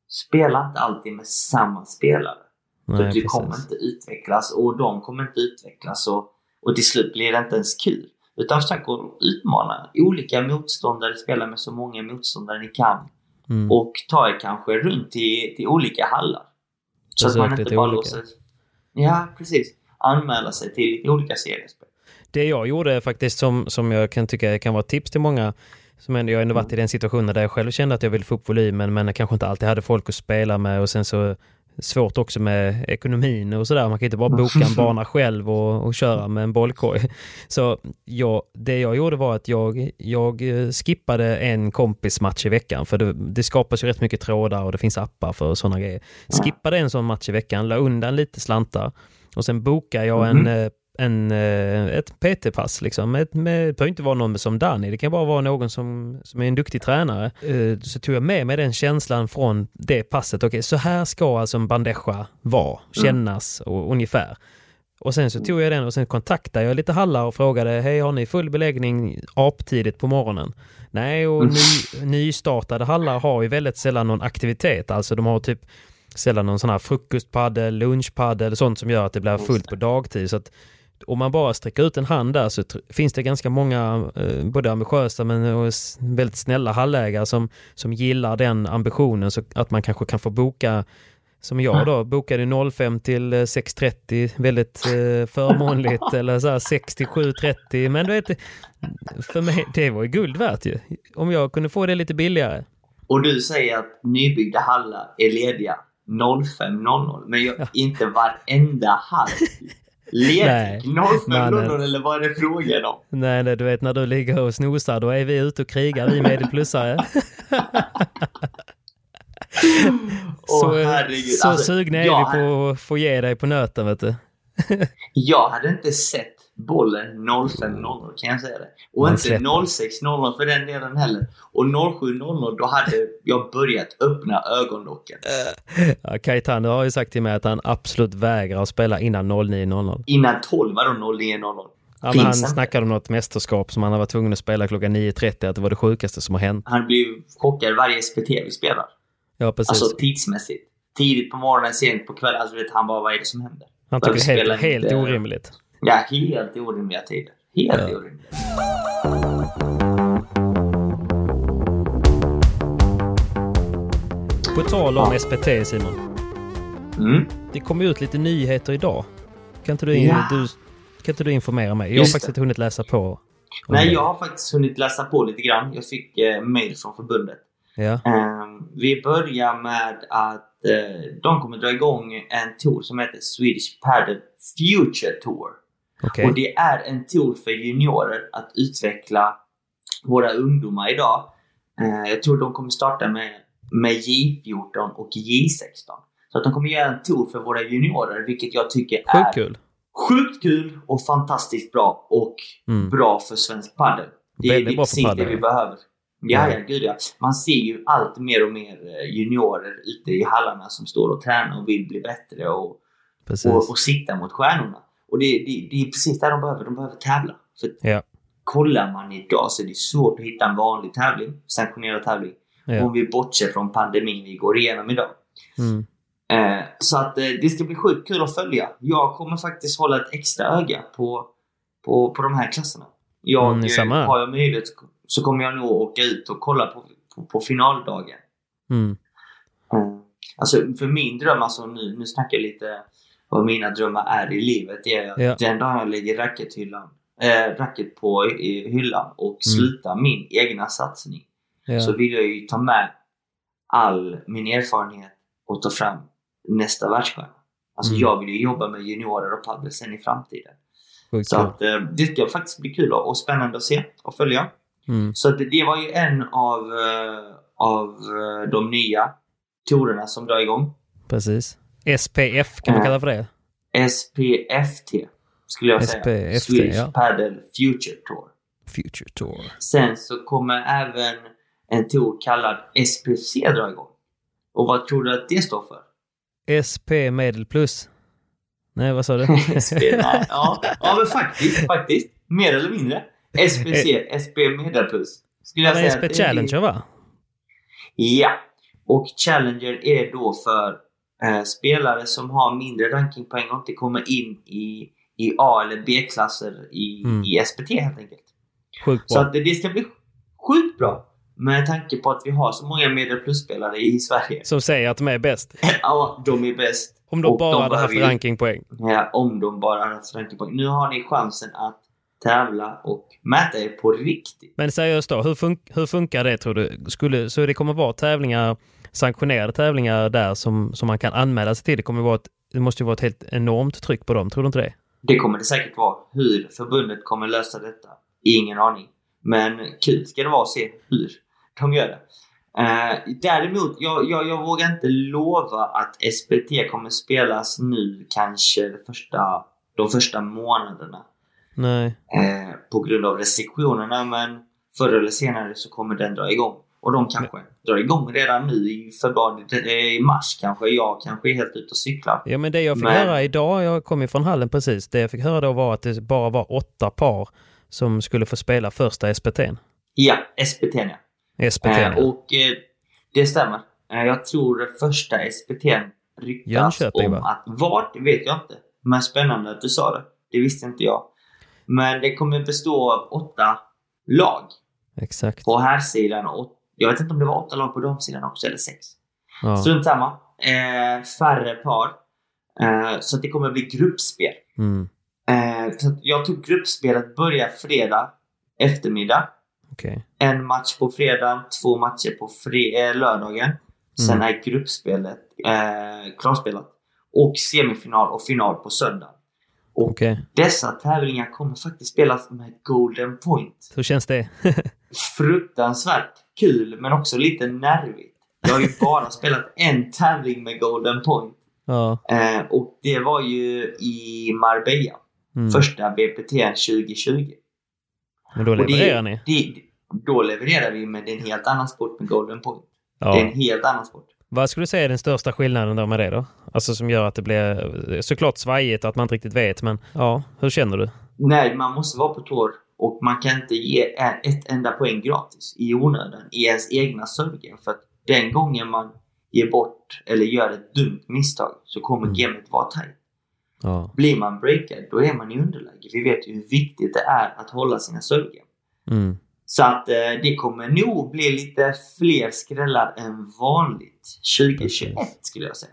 Spela inte alltid med samma spelare. Nej, du kommer precis. inte utvecklas och de kommer inte utvecklas och, och till slut blir det inte ens kul. Utan försök att utmana olika motståndare, spela med så många motståndare ni kan. Mm. Och ta er kanske runt till, till olika hallar. Så att man inte bara olika. låser... Ja, precis. Anmäla sig till lite olika seriespel. Det jag gjorde faktiskt som, som jag kan tycka kan vara tips till många som ändå, jag har ändå varit i den situationen där jag själv kände att jag ville få upp volymen men jag kanske inte alltid hade folk att spela med och sen så svårt också med ekonomin och sådär. Man kan inte bara boka en [laughs] bana själv och, och köra med en bollkorg. Så jag, det jag gjorde var att jag, jag eh, skippade en kompismatch i veckan för det, det skapas ju rätt mycket trådar och det finns appar för sådana grejer. Skippade en sån match i veckan, la undan lite slantar och sen bokade jag en, eh, en, eh, ett PT-pass. Liksom. Med, det behöver inte vara någon som Danny, det kan bara vara någon som, som är en duktig tränare. Eh, Så tog jag med mig den känslan från det passet. Okej, så här ska alltså en bandeja vara, kännas och, ungefär. Och sen så tog jag den och sen kontaktade jag lite hallar och frågade, hej har ni full beläggning aptidigt på morgonen? Nej, och ny, nystartade hallar har ju väldigt sällan någon aktivitet, alltså de har typ sällan någon sån här frukostpaddel, lunchpaddel, sånt som gör att det blir fullt på dagtid. Så att om man bara sträcker ut en hand där så finns det ganska många, eh, både ambitiösa men och väldigt snälla hallägare som, som gillar den ambitionen så att man kanske kan få boka som jag då, bokade 05 till eh, 6.30, väldigt eh, förmånligt, [laughs] eller så här 6 till 7.30. Men du vet, för mig, det var ju guld värt ju. Om jag kunde få det lite billigare. Och du säger att nybyggda hallar är lediga 05.00. Men jag, inte varenda. [laughs] Nej, Ledig 05.00 mannen. eller vad är det frågan om? Nej, nej, du vet när du ligger och snosar, då är vi ute och krigar, vi medelplussare. [laughs] så, herregud. så Alltså, sugna är vi på att få ge dig på nöten, vet du. Jag hade inte sett bollen 05.00 kan jag säga det. Och inte släpper. 06.00 för den delen heller. Och 07.00 då hade jag börjat öppna ögonlocken. Ja, Caetano har ju sagt till mig att han absolut vägrar att spela innan 09.00. Innan 12 var då 09.00. Ja, han snackade om något mästerskap som han har varit tvungen att spela klockan 9.30, att det var det sjukaste som har hänt. Han blir chockad varje SPT vi spelar. Ja, precis. Alltså tidsmässigt. Tidigt på morgonen, sent på kvällen. Alltså vet han bara vad är det som händer. han tycker det är helt, helt orimligt. Ja, helt orimliga tider. Helt Ja. orimliga. På tal om SPT, Simon. Mm. Det kom ut lite nyheter idag. Kan inte du, Ja. du, kan inte du informera mig? Jag har Just faktiskt inte hunnit läsa på. Nej, det. jag har faktiskt hunnit läsa på lite grann. Jag fick eh, mail från förbundet. Ja, Eh, vi börjar med att eh, de kommer dra igång en tour som heter Swedish Padel Future Tour. Okej. Och det är en tour för juniorer att utveckla våra ungdomar idag. Eh, jag tror de kommer starta med, med J14 och J16. Så att de kommer göra en tour för våra juniorer, vilket jag tycker är Sjukt kul. sjukt kul och fantastiskt bra. Och Mm. bra för svensk padel. Det är det är precis det vi behöver. Ja, Ja. gud ja. Man ser ju allt mer och mer eh, juniorer ute i hallarna som står och tränar och vill bli bättre och, och, och sikta mot stjärnorna. Och det, det, det är precis det de behöver. De behöver tävla. För Ja. kollar man idag så är det svårt att hitta en vanlig tävling, sanktionerad tävling. Ja. Om vi bortser från pandemin vi går igenom idag. Mm. Eh, så att eh, det ska bli sjukt kul att följa. Jag kommer faktiskt hålla ett extra öga på, på, på de här klasserna. Jag, Mm, eh, har jag möjlighet så kommer jag nog åka ut och kolla på, på, på finaldagen. Mm. Mm. Alltså för min dröm, alltså nu, nu snackar jag lite vad mina drömmar är i livet. Det är att Ja. den dagen jag lägger rackethyllan, äh, racket på i hyllan och slutar min egna satsning Ja. så vill jag ju ta med all min erfarenhet och ta fram nästa världsstjärna. Alltså Mm. jag vill ju jobba med juniorer och padel sen i framtiden. Sjukt Så att, eh, det ska faktiskt bli kul och och spännande att se och följa. Mm. Så att det var ju en av, eh, av de nya tourerna som drar igång. Precis. SPF kan man kalla för det. SPFT skulle jag säga. SPFT, Swedish ja. Padel Future Tour. Future Tour. Sen så kommer även en tour kallad SPC dra igång. Och vad tror du att det står för? SP Medel Plus. Nej, vad sa du? [laughs] SP, nej, ja, ja, men faktiskt, faktiskt. Mer eller mindre. SPC, SP Medelplus. Skulle jag säga. SP Challenger va? Ja. Och Challenger är då för eh, spelare som har mindre rankingpoäng och inte kommer in i, i A eller B-klasser i, Mm. i SPT helt enkelt. Sjukt Så bra. att det, det ska bli sjukt bra. Med tanke på att vi har så många medelplusspelare i Sverige. Som säger att de är bäst. [laughs] Ja, de är bäst. Om de Och bara hade haft rankingpoäng. Ja, om de bara hade haft rankingpoäng. Nu har ni chansen att tävla och mäta er på riktigt. Men seriöst då, hur, fun- hur funkar det tror du? Skulle, så det kommer vara tävlingar, sanktionerade tävlingar där som, som man kan anmäla sig till? Det, kommer vara ett, det måste ju vara ett helt enormt tryck på dem, tror du inte det? Det kommer det säkert vara. Hur förbundet kommer lösa detta? Ingen aning. Men kul ska det vara att se hur de gör det. Eh, däremot, jag, jag, jag vågar inte lova att SPT kommer spelas nu kanske första, de första månaderna. Nej. Eh, på grund av restriktionerna men förr eller senare så kommer den dra igång. Och de kanske drar igång redan nu i februari, i mars kanske. Jag kanske är helt ute och cyklar. Ja, men det jag fick Men- höra idag, jag kom ju från hallen precis, det jag fick höra då var att det bara var åtta par som skulle få spela första SPT'n. Ja, SPT ja. SPT. Eh, och eh, det stämmer. Eh, jag tror första SPT ryktas Jönköping, om va? att vart vet jag inte. Men spännande att du sa det. Det visste inte jag. Men det kommer bestå av åtta lag Exakt. på här sidan och jag vet inte om det var åtta lag på damsidan också eller sex. Ja. Strunt samma. Eh, färre par. Eh, så att det kommer bli gruppspel. Mm. Eh, så jag tror gruppspelet börjar fredag eftermiddag. Okej. En match på fredagen, två matcher på fre- eh, lördagen. Sen Mm. är gruppspelet eh, klarspelat. Och semifinal och final på söndag. Och Okej. dessa tävlingar kommer faktiskt spelas med Golden Point. Hur känns det? [laughs] Fruktansvärt kul men också lite nervigt. Jag har ju [laughs] bara spelat en tävling med Golden Point. ja. Eh, och det var ju i Marbella. Mm. Första VPT 2020. Men då Och det- levererar ni? Det, då levererar vi men det är en helt annan sport med Golden Point. Det är Ja. en helt annan sport. Vad skulle du säga är den största skillnaden då med det då? Alltså som gör att det blir såklart svajigt och att man inte riktigt vet, men ja, hur känner du? Nej, man måste vara på tår och man kan inte ge ett enda poäng gratis i onödan i ens egna servegame. För att den gången man ger bort eller gör ett dumt misstag så kommer Mm. gamet vara tight. Ja. Blir man breakad, då är man i underläge. Vi vet ju hur viktigt det är att hålla sina servegame. Mm. Så att eh, det kommer nog bli lite fler skrällar än vanligt 2021 skulle jag säga.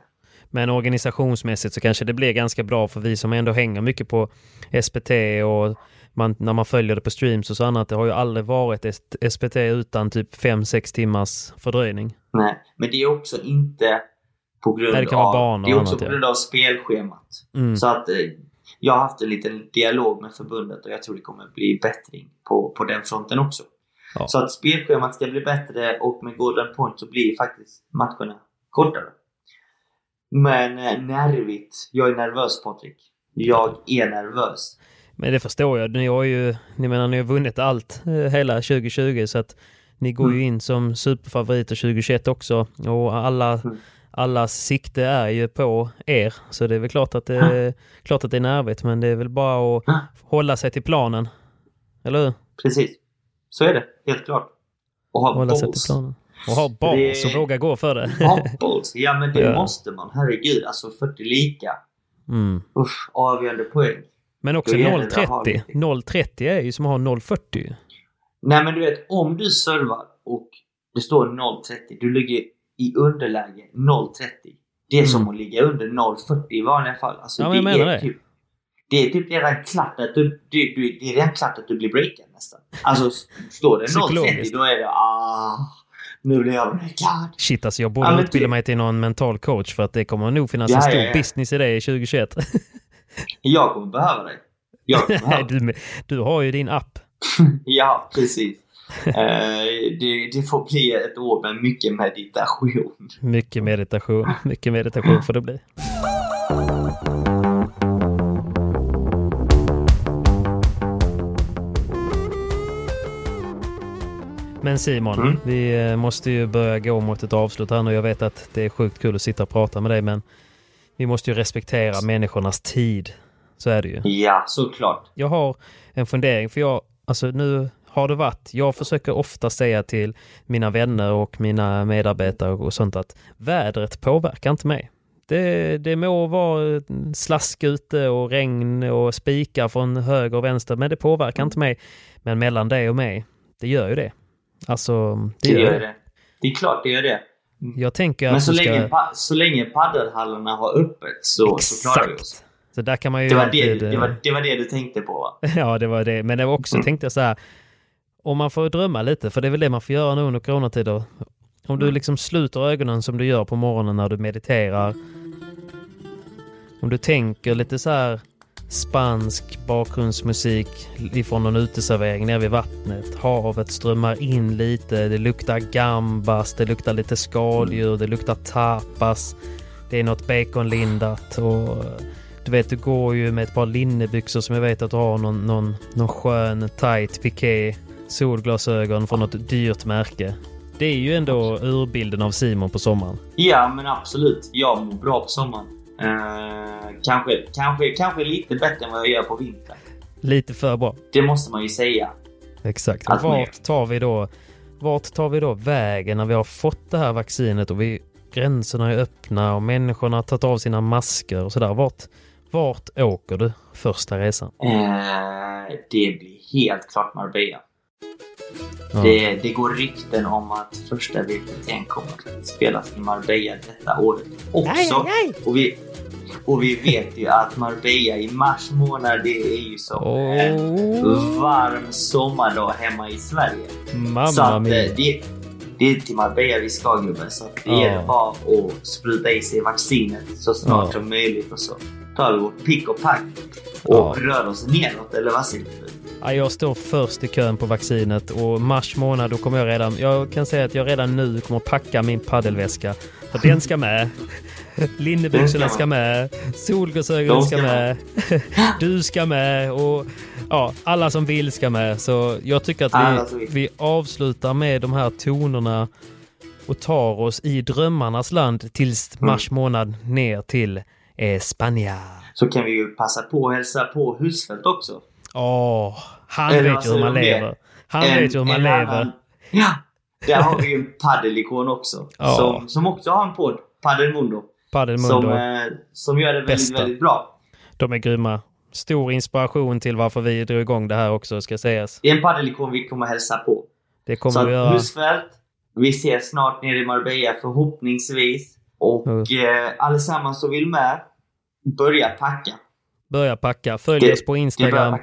Men organisationsmässigt så kanske det blir ganska bra för vi som ändå hänger mycket på SPT och man, när man följer det på streams och så annat. Det har ju aldrig varit ett SPT utan typ 5-6 timmars fördröjning. Nej, men det är också inte på grund Nej, det av... det är också annat, på grund av spelschemat. Mm. Så att eh, jag har haft en liten dialog med förbundet och jag tror det kommer bli bättring på, på den fronten också. Ja. Så att spelschemat ska bli bättre och med Golden Point så blir faktiskt matcherna kortare. Men eh, nervigt. Jag är nervös Patrik. Jag är nervös. Men det förstår jag. Ni har ju, ni menar, ni har vunnit allt eh, hela 2020 så att ni går ju Mm. in som superfavoriter 2021 också och alla, Mm. Allas sikte är ju på er. Så det är väl klart att det, klart att det är nervigt men det är väl bara att Ja. hålla sig till planen. Eller hur? Precis. Så är det. Helt klart. Och ha Hålla sig till planen. Och ha balls Det- och våga gå för det. [laughs] Ha balls. Ja men det Ja. måste man. Herregud. Alltså 40 lika. Mm. Usch, avgörande poäng. Men också Då gäller det att ha 0,30. lite. 0,30 är ju som att ha 0,40. Nej men du vet, om du servar och det står 0,30, du ligger i underläge 0,30. Det är som Mm. att ligga under 0,40 i vanliga fall. Alltså, Ja, jag det, menar är det. Typ, det är typ redan klart att du, du, du, det är redan klart att du blir breakad nästan. Alltså står det 0,30 Psykologiskt. då är det ah, nu blir jag breakad. Shit alltså jag borde Ja, utbilda mig till någon mental coach för att det kommer nog finnas Ja, en stor ja, business i det i 2021. [laughs] Jag kommer behöva dig. Jag kommer behöva du, du har ju din app. [laughs] Ja, precis. [laughs] Eh, det, det får bli ett år med mycket meditation. Mycket meditation. Mycket meditation får det bli. Men Simon, Mm. vi eh, måste ju börja gå mot ett avslut här nu. Jag vet att det är sjukt kul att sitta och prata med dig men vi måste ju respektera människornas tid. Så är det ju. Ja, såklart. Jag har en fundering för jag, alltså nu har det varit, jag försöker ofta säga till mina vänner och mina medarbetare och sånt att vädret påverkar inte mig. Det, det må vara slask ute och regn och spikar från höger och vänster, men det påverkar inte mig. Men mellan dig och mig, det gör ju det. Alltså, det, Det gör det. det. Det är klart det gör det. Jag tänker Men så ska... länge, så länge paddelhallarna har öppet så, så klarar vi oss. Så där kan man ju Det var alltid... det, det, var, det var det du tänkte på va? [laughs] Ja, det var det. Men det var också, Mm. tänkte jag så här, om man får drömma lite, för det är väl det man får göra nu under coronatider. Om du Mm. liksom liksom sluter ögonen som du gör på morgonen när du mediterar. Om du tänker lite så här spansk bakgrundsmusik ifrån någon uteservering nere vid vattnet. Havet strömmar in lite, det luktar gambas, det luktar lite skaldjur, det luktar tapas. Det är något baconlindat och du vet, du går ju med ett par linnebyxor som jag vet att du har någon, någon, någon skön tight piké. Solglasögon från något dyrt märke. Det är ju ändå urbilden av Simon på sommaren. Ja, men absolut. Jag mår bra på sommaren. Eh, kanske, kanske, kanske lite bättre än vad jag gör på vintern. Lite för bra. Det måste man ju säga. Exakt. Allt vart tar vi då vart tar vi då vägen när vi har fått det här vaccinet och vi, gränserna är öppna och människorna har tagit av sina masker och sådär. Vart, vart åker du första resan? Eh, det blir helt klart Marbella. Ja. Det, det går rykten om att första VPT'n kommer att spelas i Marbella detta året också. Och, vi, och vi vet ju att Marbella i mars månad det är ju som en Åh, varm sommardag hemma i Sverige. så mamma att, eh, det, det är till Marbella vi ska gubben. Så det Ja. gäller bara att spruta i sig vaccinet så snart Ja. som möjligt. Och så tar vi vårt pick och pack och Ja. rör oss neråt. Eller vad säger du? Ja, jag står först i kön på vaccinet och mars månad då kommer jag redan, jag kan säga att jag redan nu kommer packa min paddelväska. För den ska med. Linnebyxorna ska med. Solglasögonen ska med. [laughs] Du ska med och ja, alla som vill ska med. Så jag tycker att vi, vi avslutar med de här tonerna och tar oss i drömmarnas land tills Mm. mars månad ner till eh, Spanien. Så kan vi ju passa på att hälsa på Husfeldt också. Åh, han Eller vet ju hur man lever. Han vet ju hur man lever. annan- Ja, där har vi ju en paddelikon också. Ja. Som, som också har en podd, Paddelmundo. Paddelmundo. Som, eh, som gör det väldigt, Bästa. väldigt bra. De är grymma. Stor inspiration till varför vi drog igång det här också, ska sägas. Det är en paddelikon vi kommer hälsa på. Det kommer Så vi göra. Husfeldt, vi ses snart nere i Marbella förhoppningsvis. Och Mm. eh, allesammans som vill med, börja packa. Börja packa. Följ Det- oss på Instagram.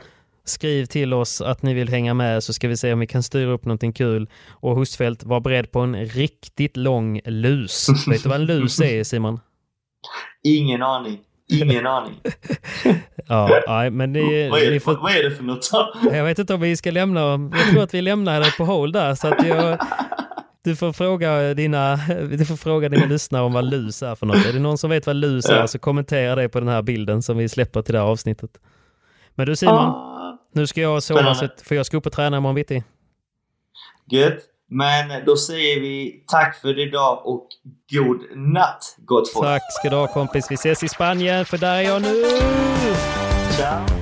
Skriv till oss att ni vill hänga med så ska vi se om vi kan styra upp någonting kul. Och Hustfeldt, var beredd på en riktigt lång lus. [laughs] Vet du vad en lus är Simon? Ingen aning. Ingen aning. [laughs] Ja, nej, men det, vad, är ni det, får, vad är det för något? [laughs] jag vet inte om vi ska lämna, jag tror att vi lämnar det på håll där så att jag, du får fråga dina, du får fråga dina lyssnare om vad lus är för något. Är det någon som vet vad lus är så kommentera det på den här bilden som vi släpper till det här avsnittet. Men du Simon, Ah, nu ska jag sova så för jag ska upp och träna imorgon bitti. Gött. Men då säger vi tack för idag och god natt gott folk. Tack ska du ha kompis. Vi ses i Spanien för där är jag nu! Ciao.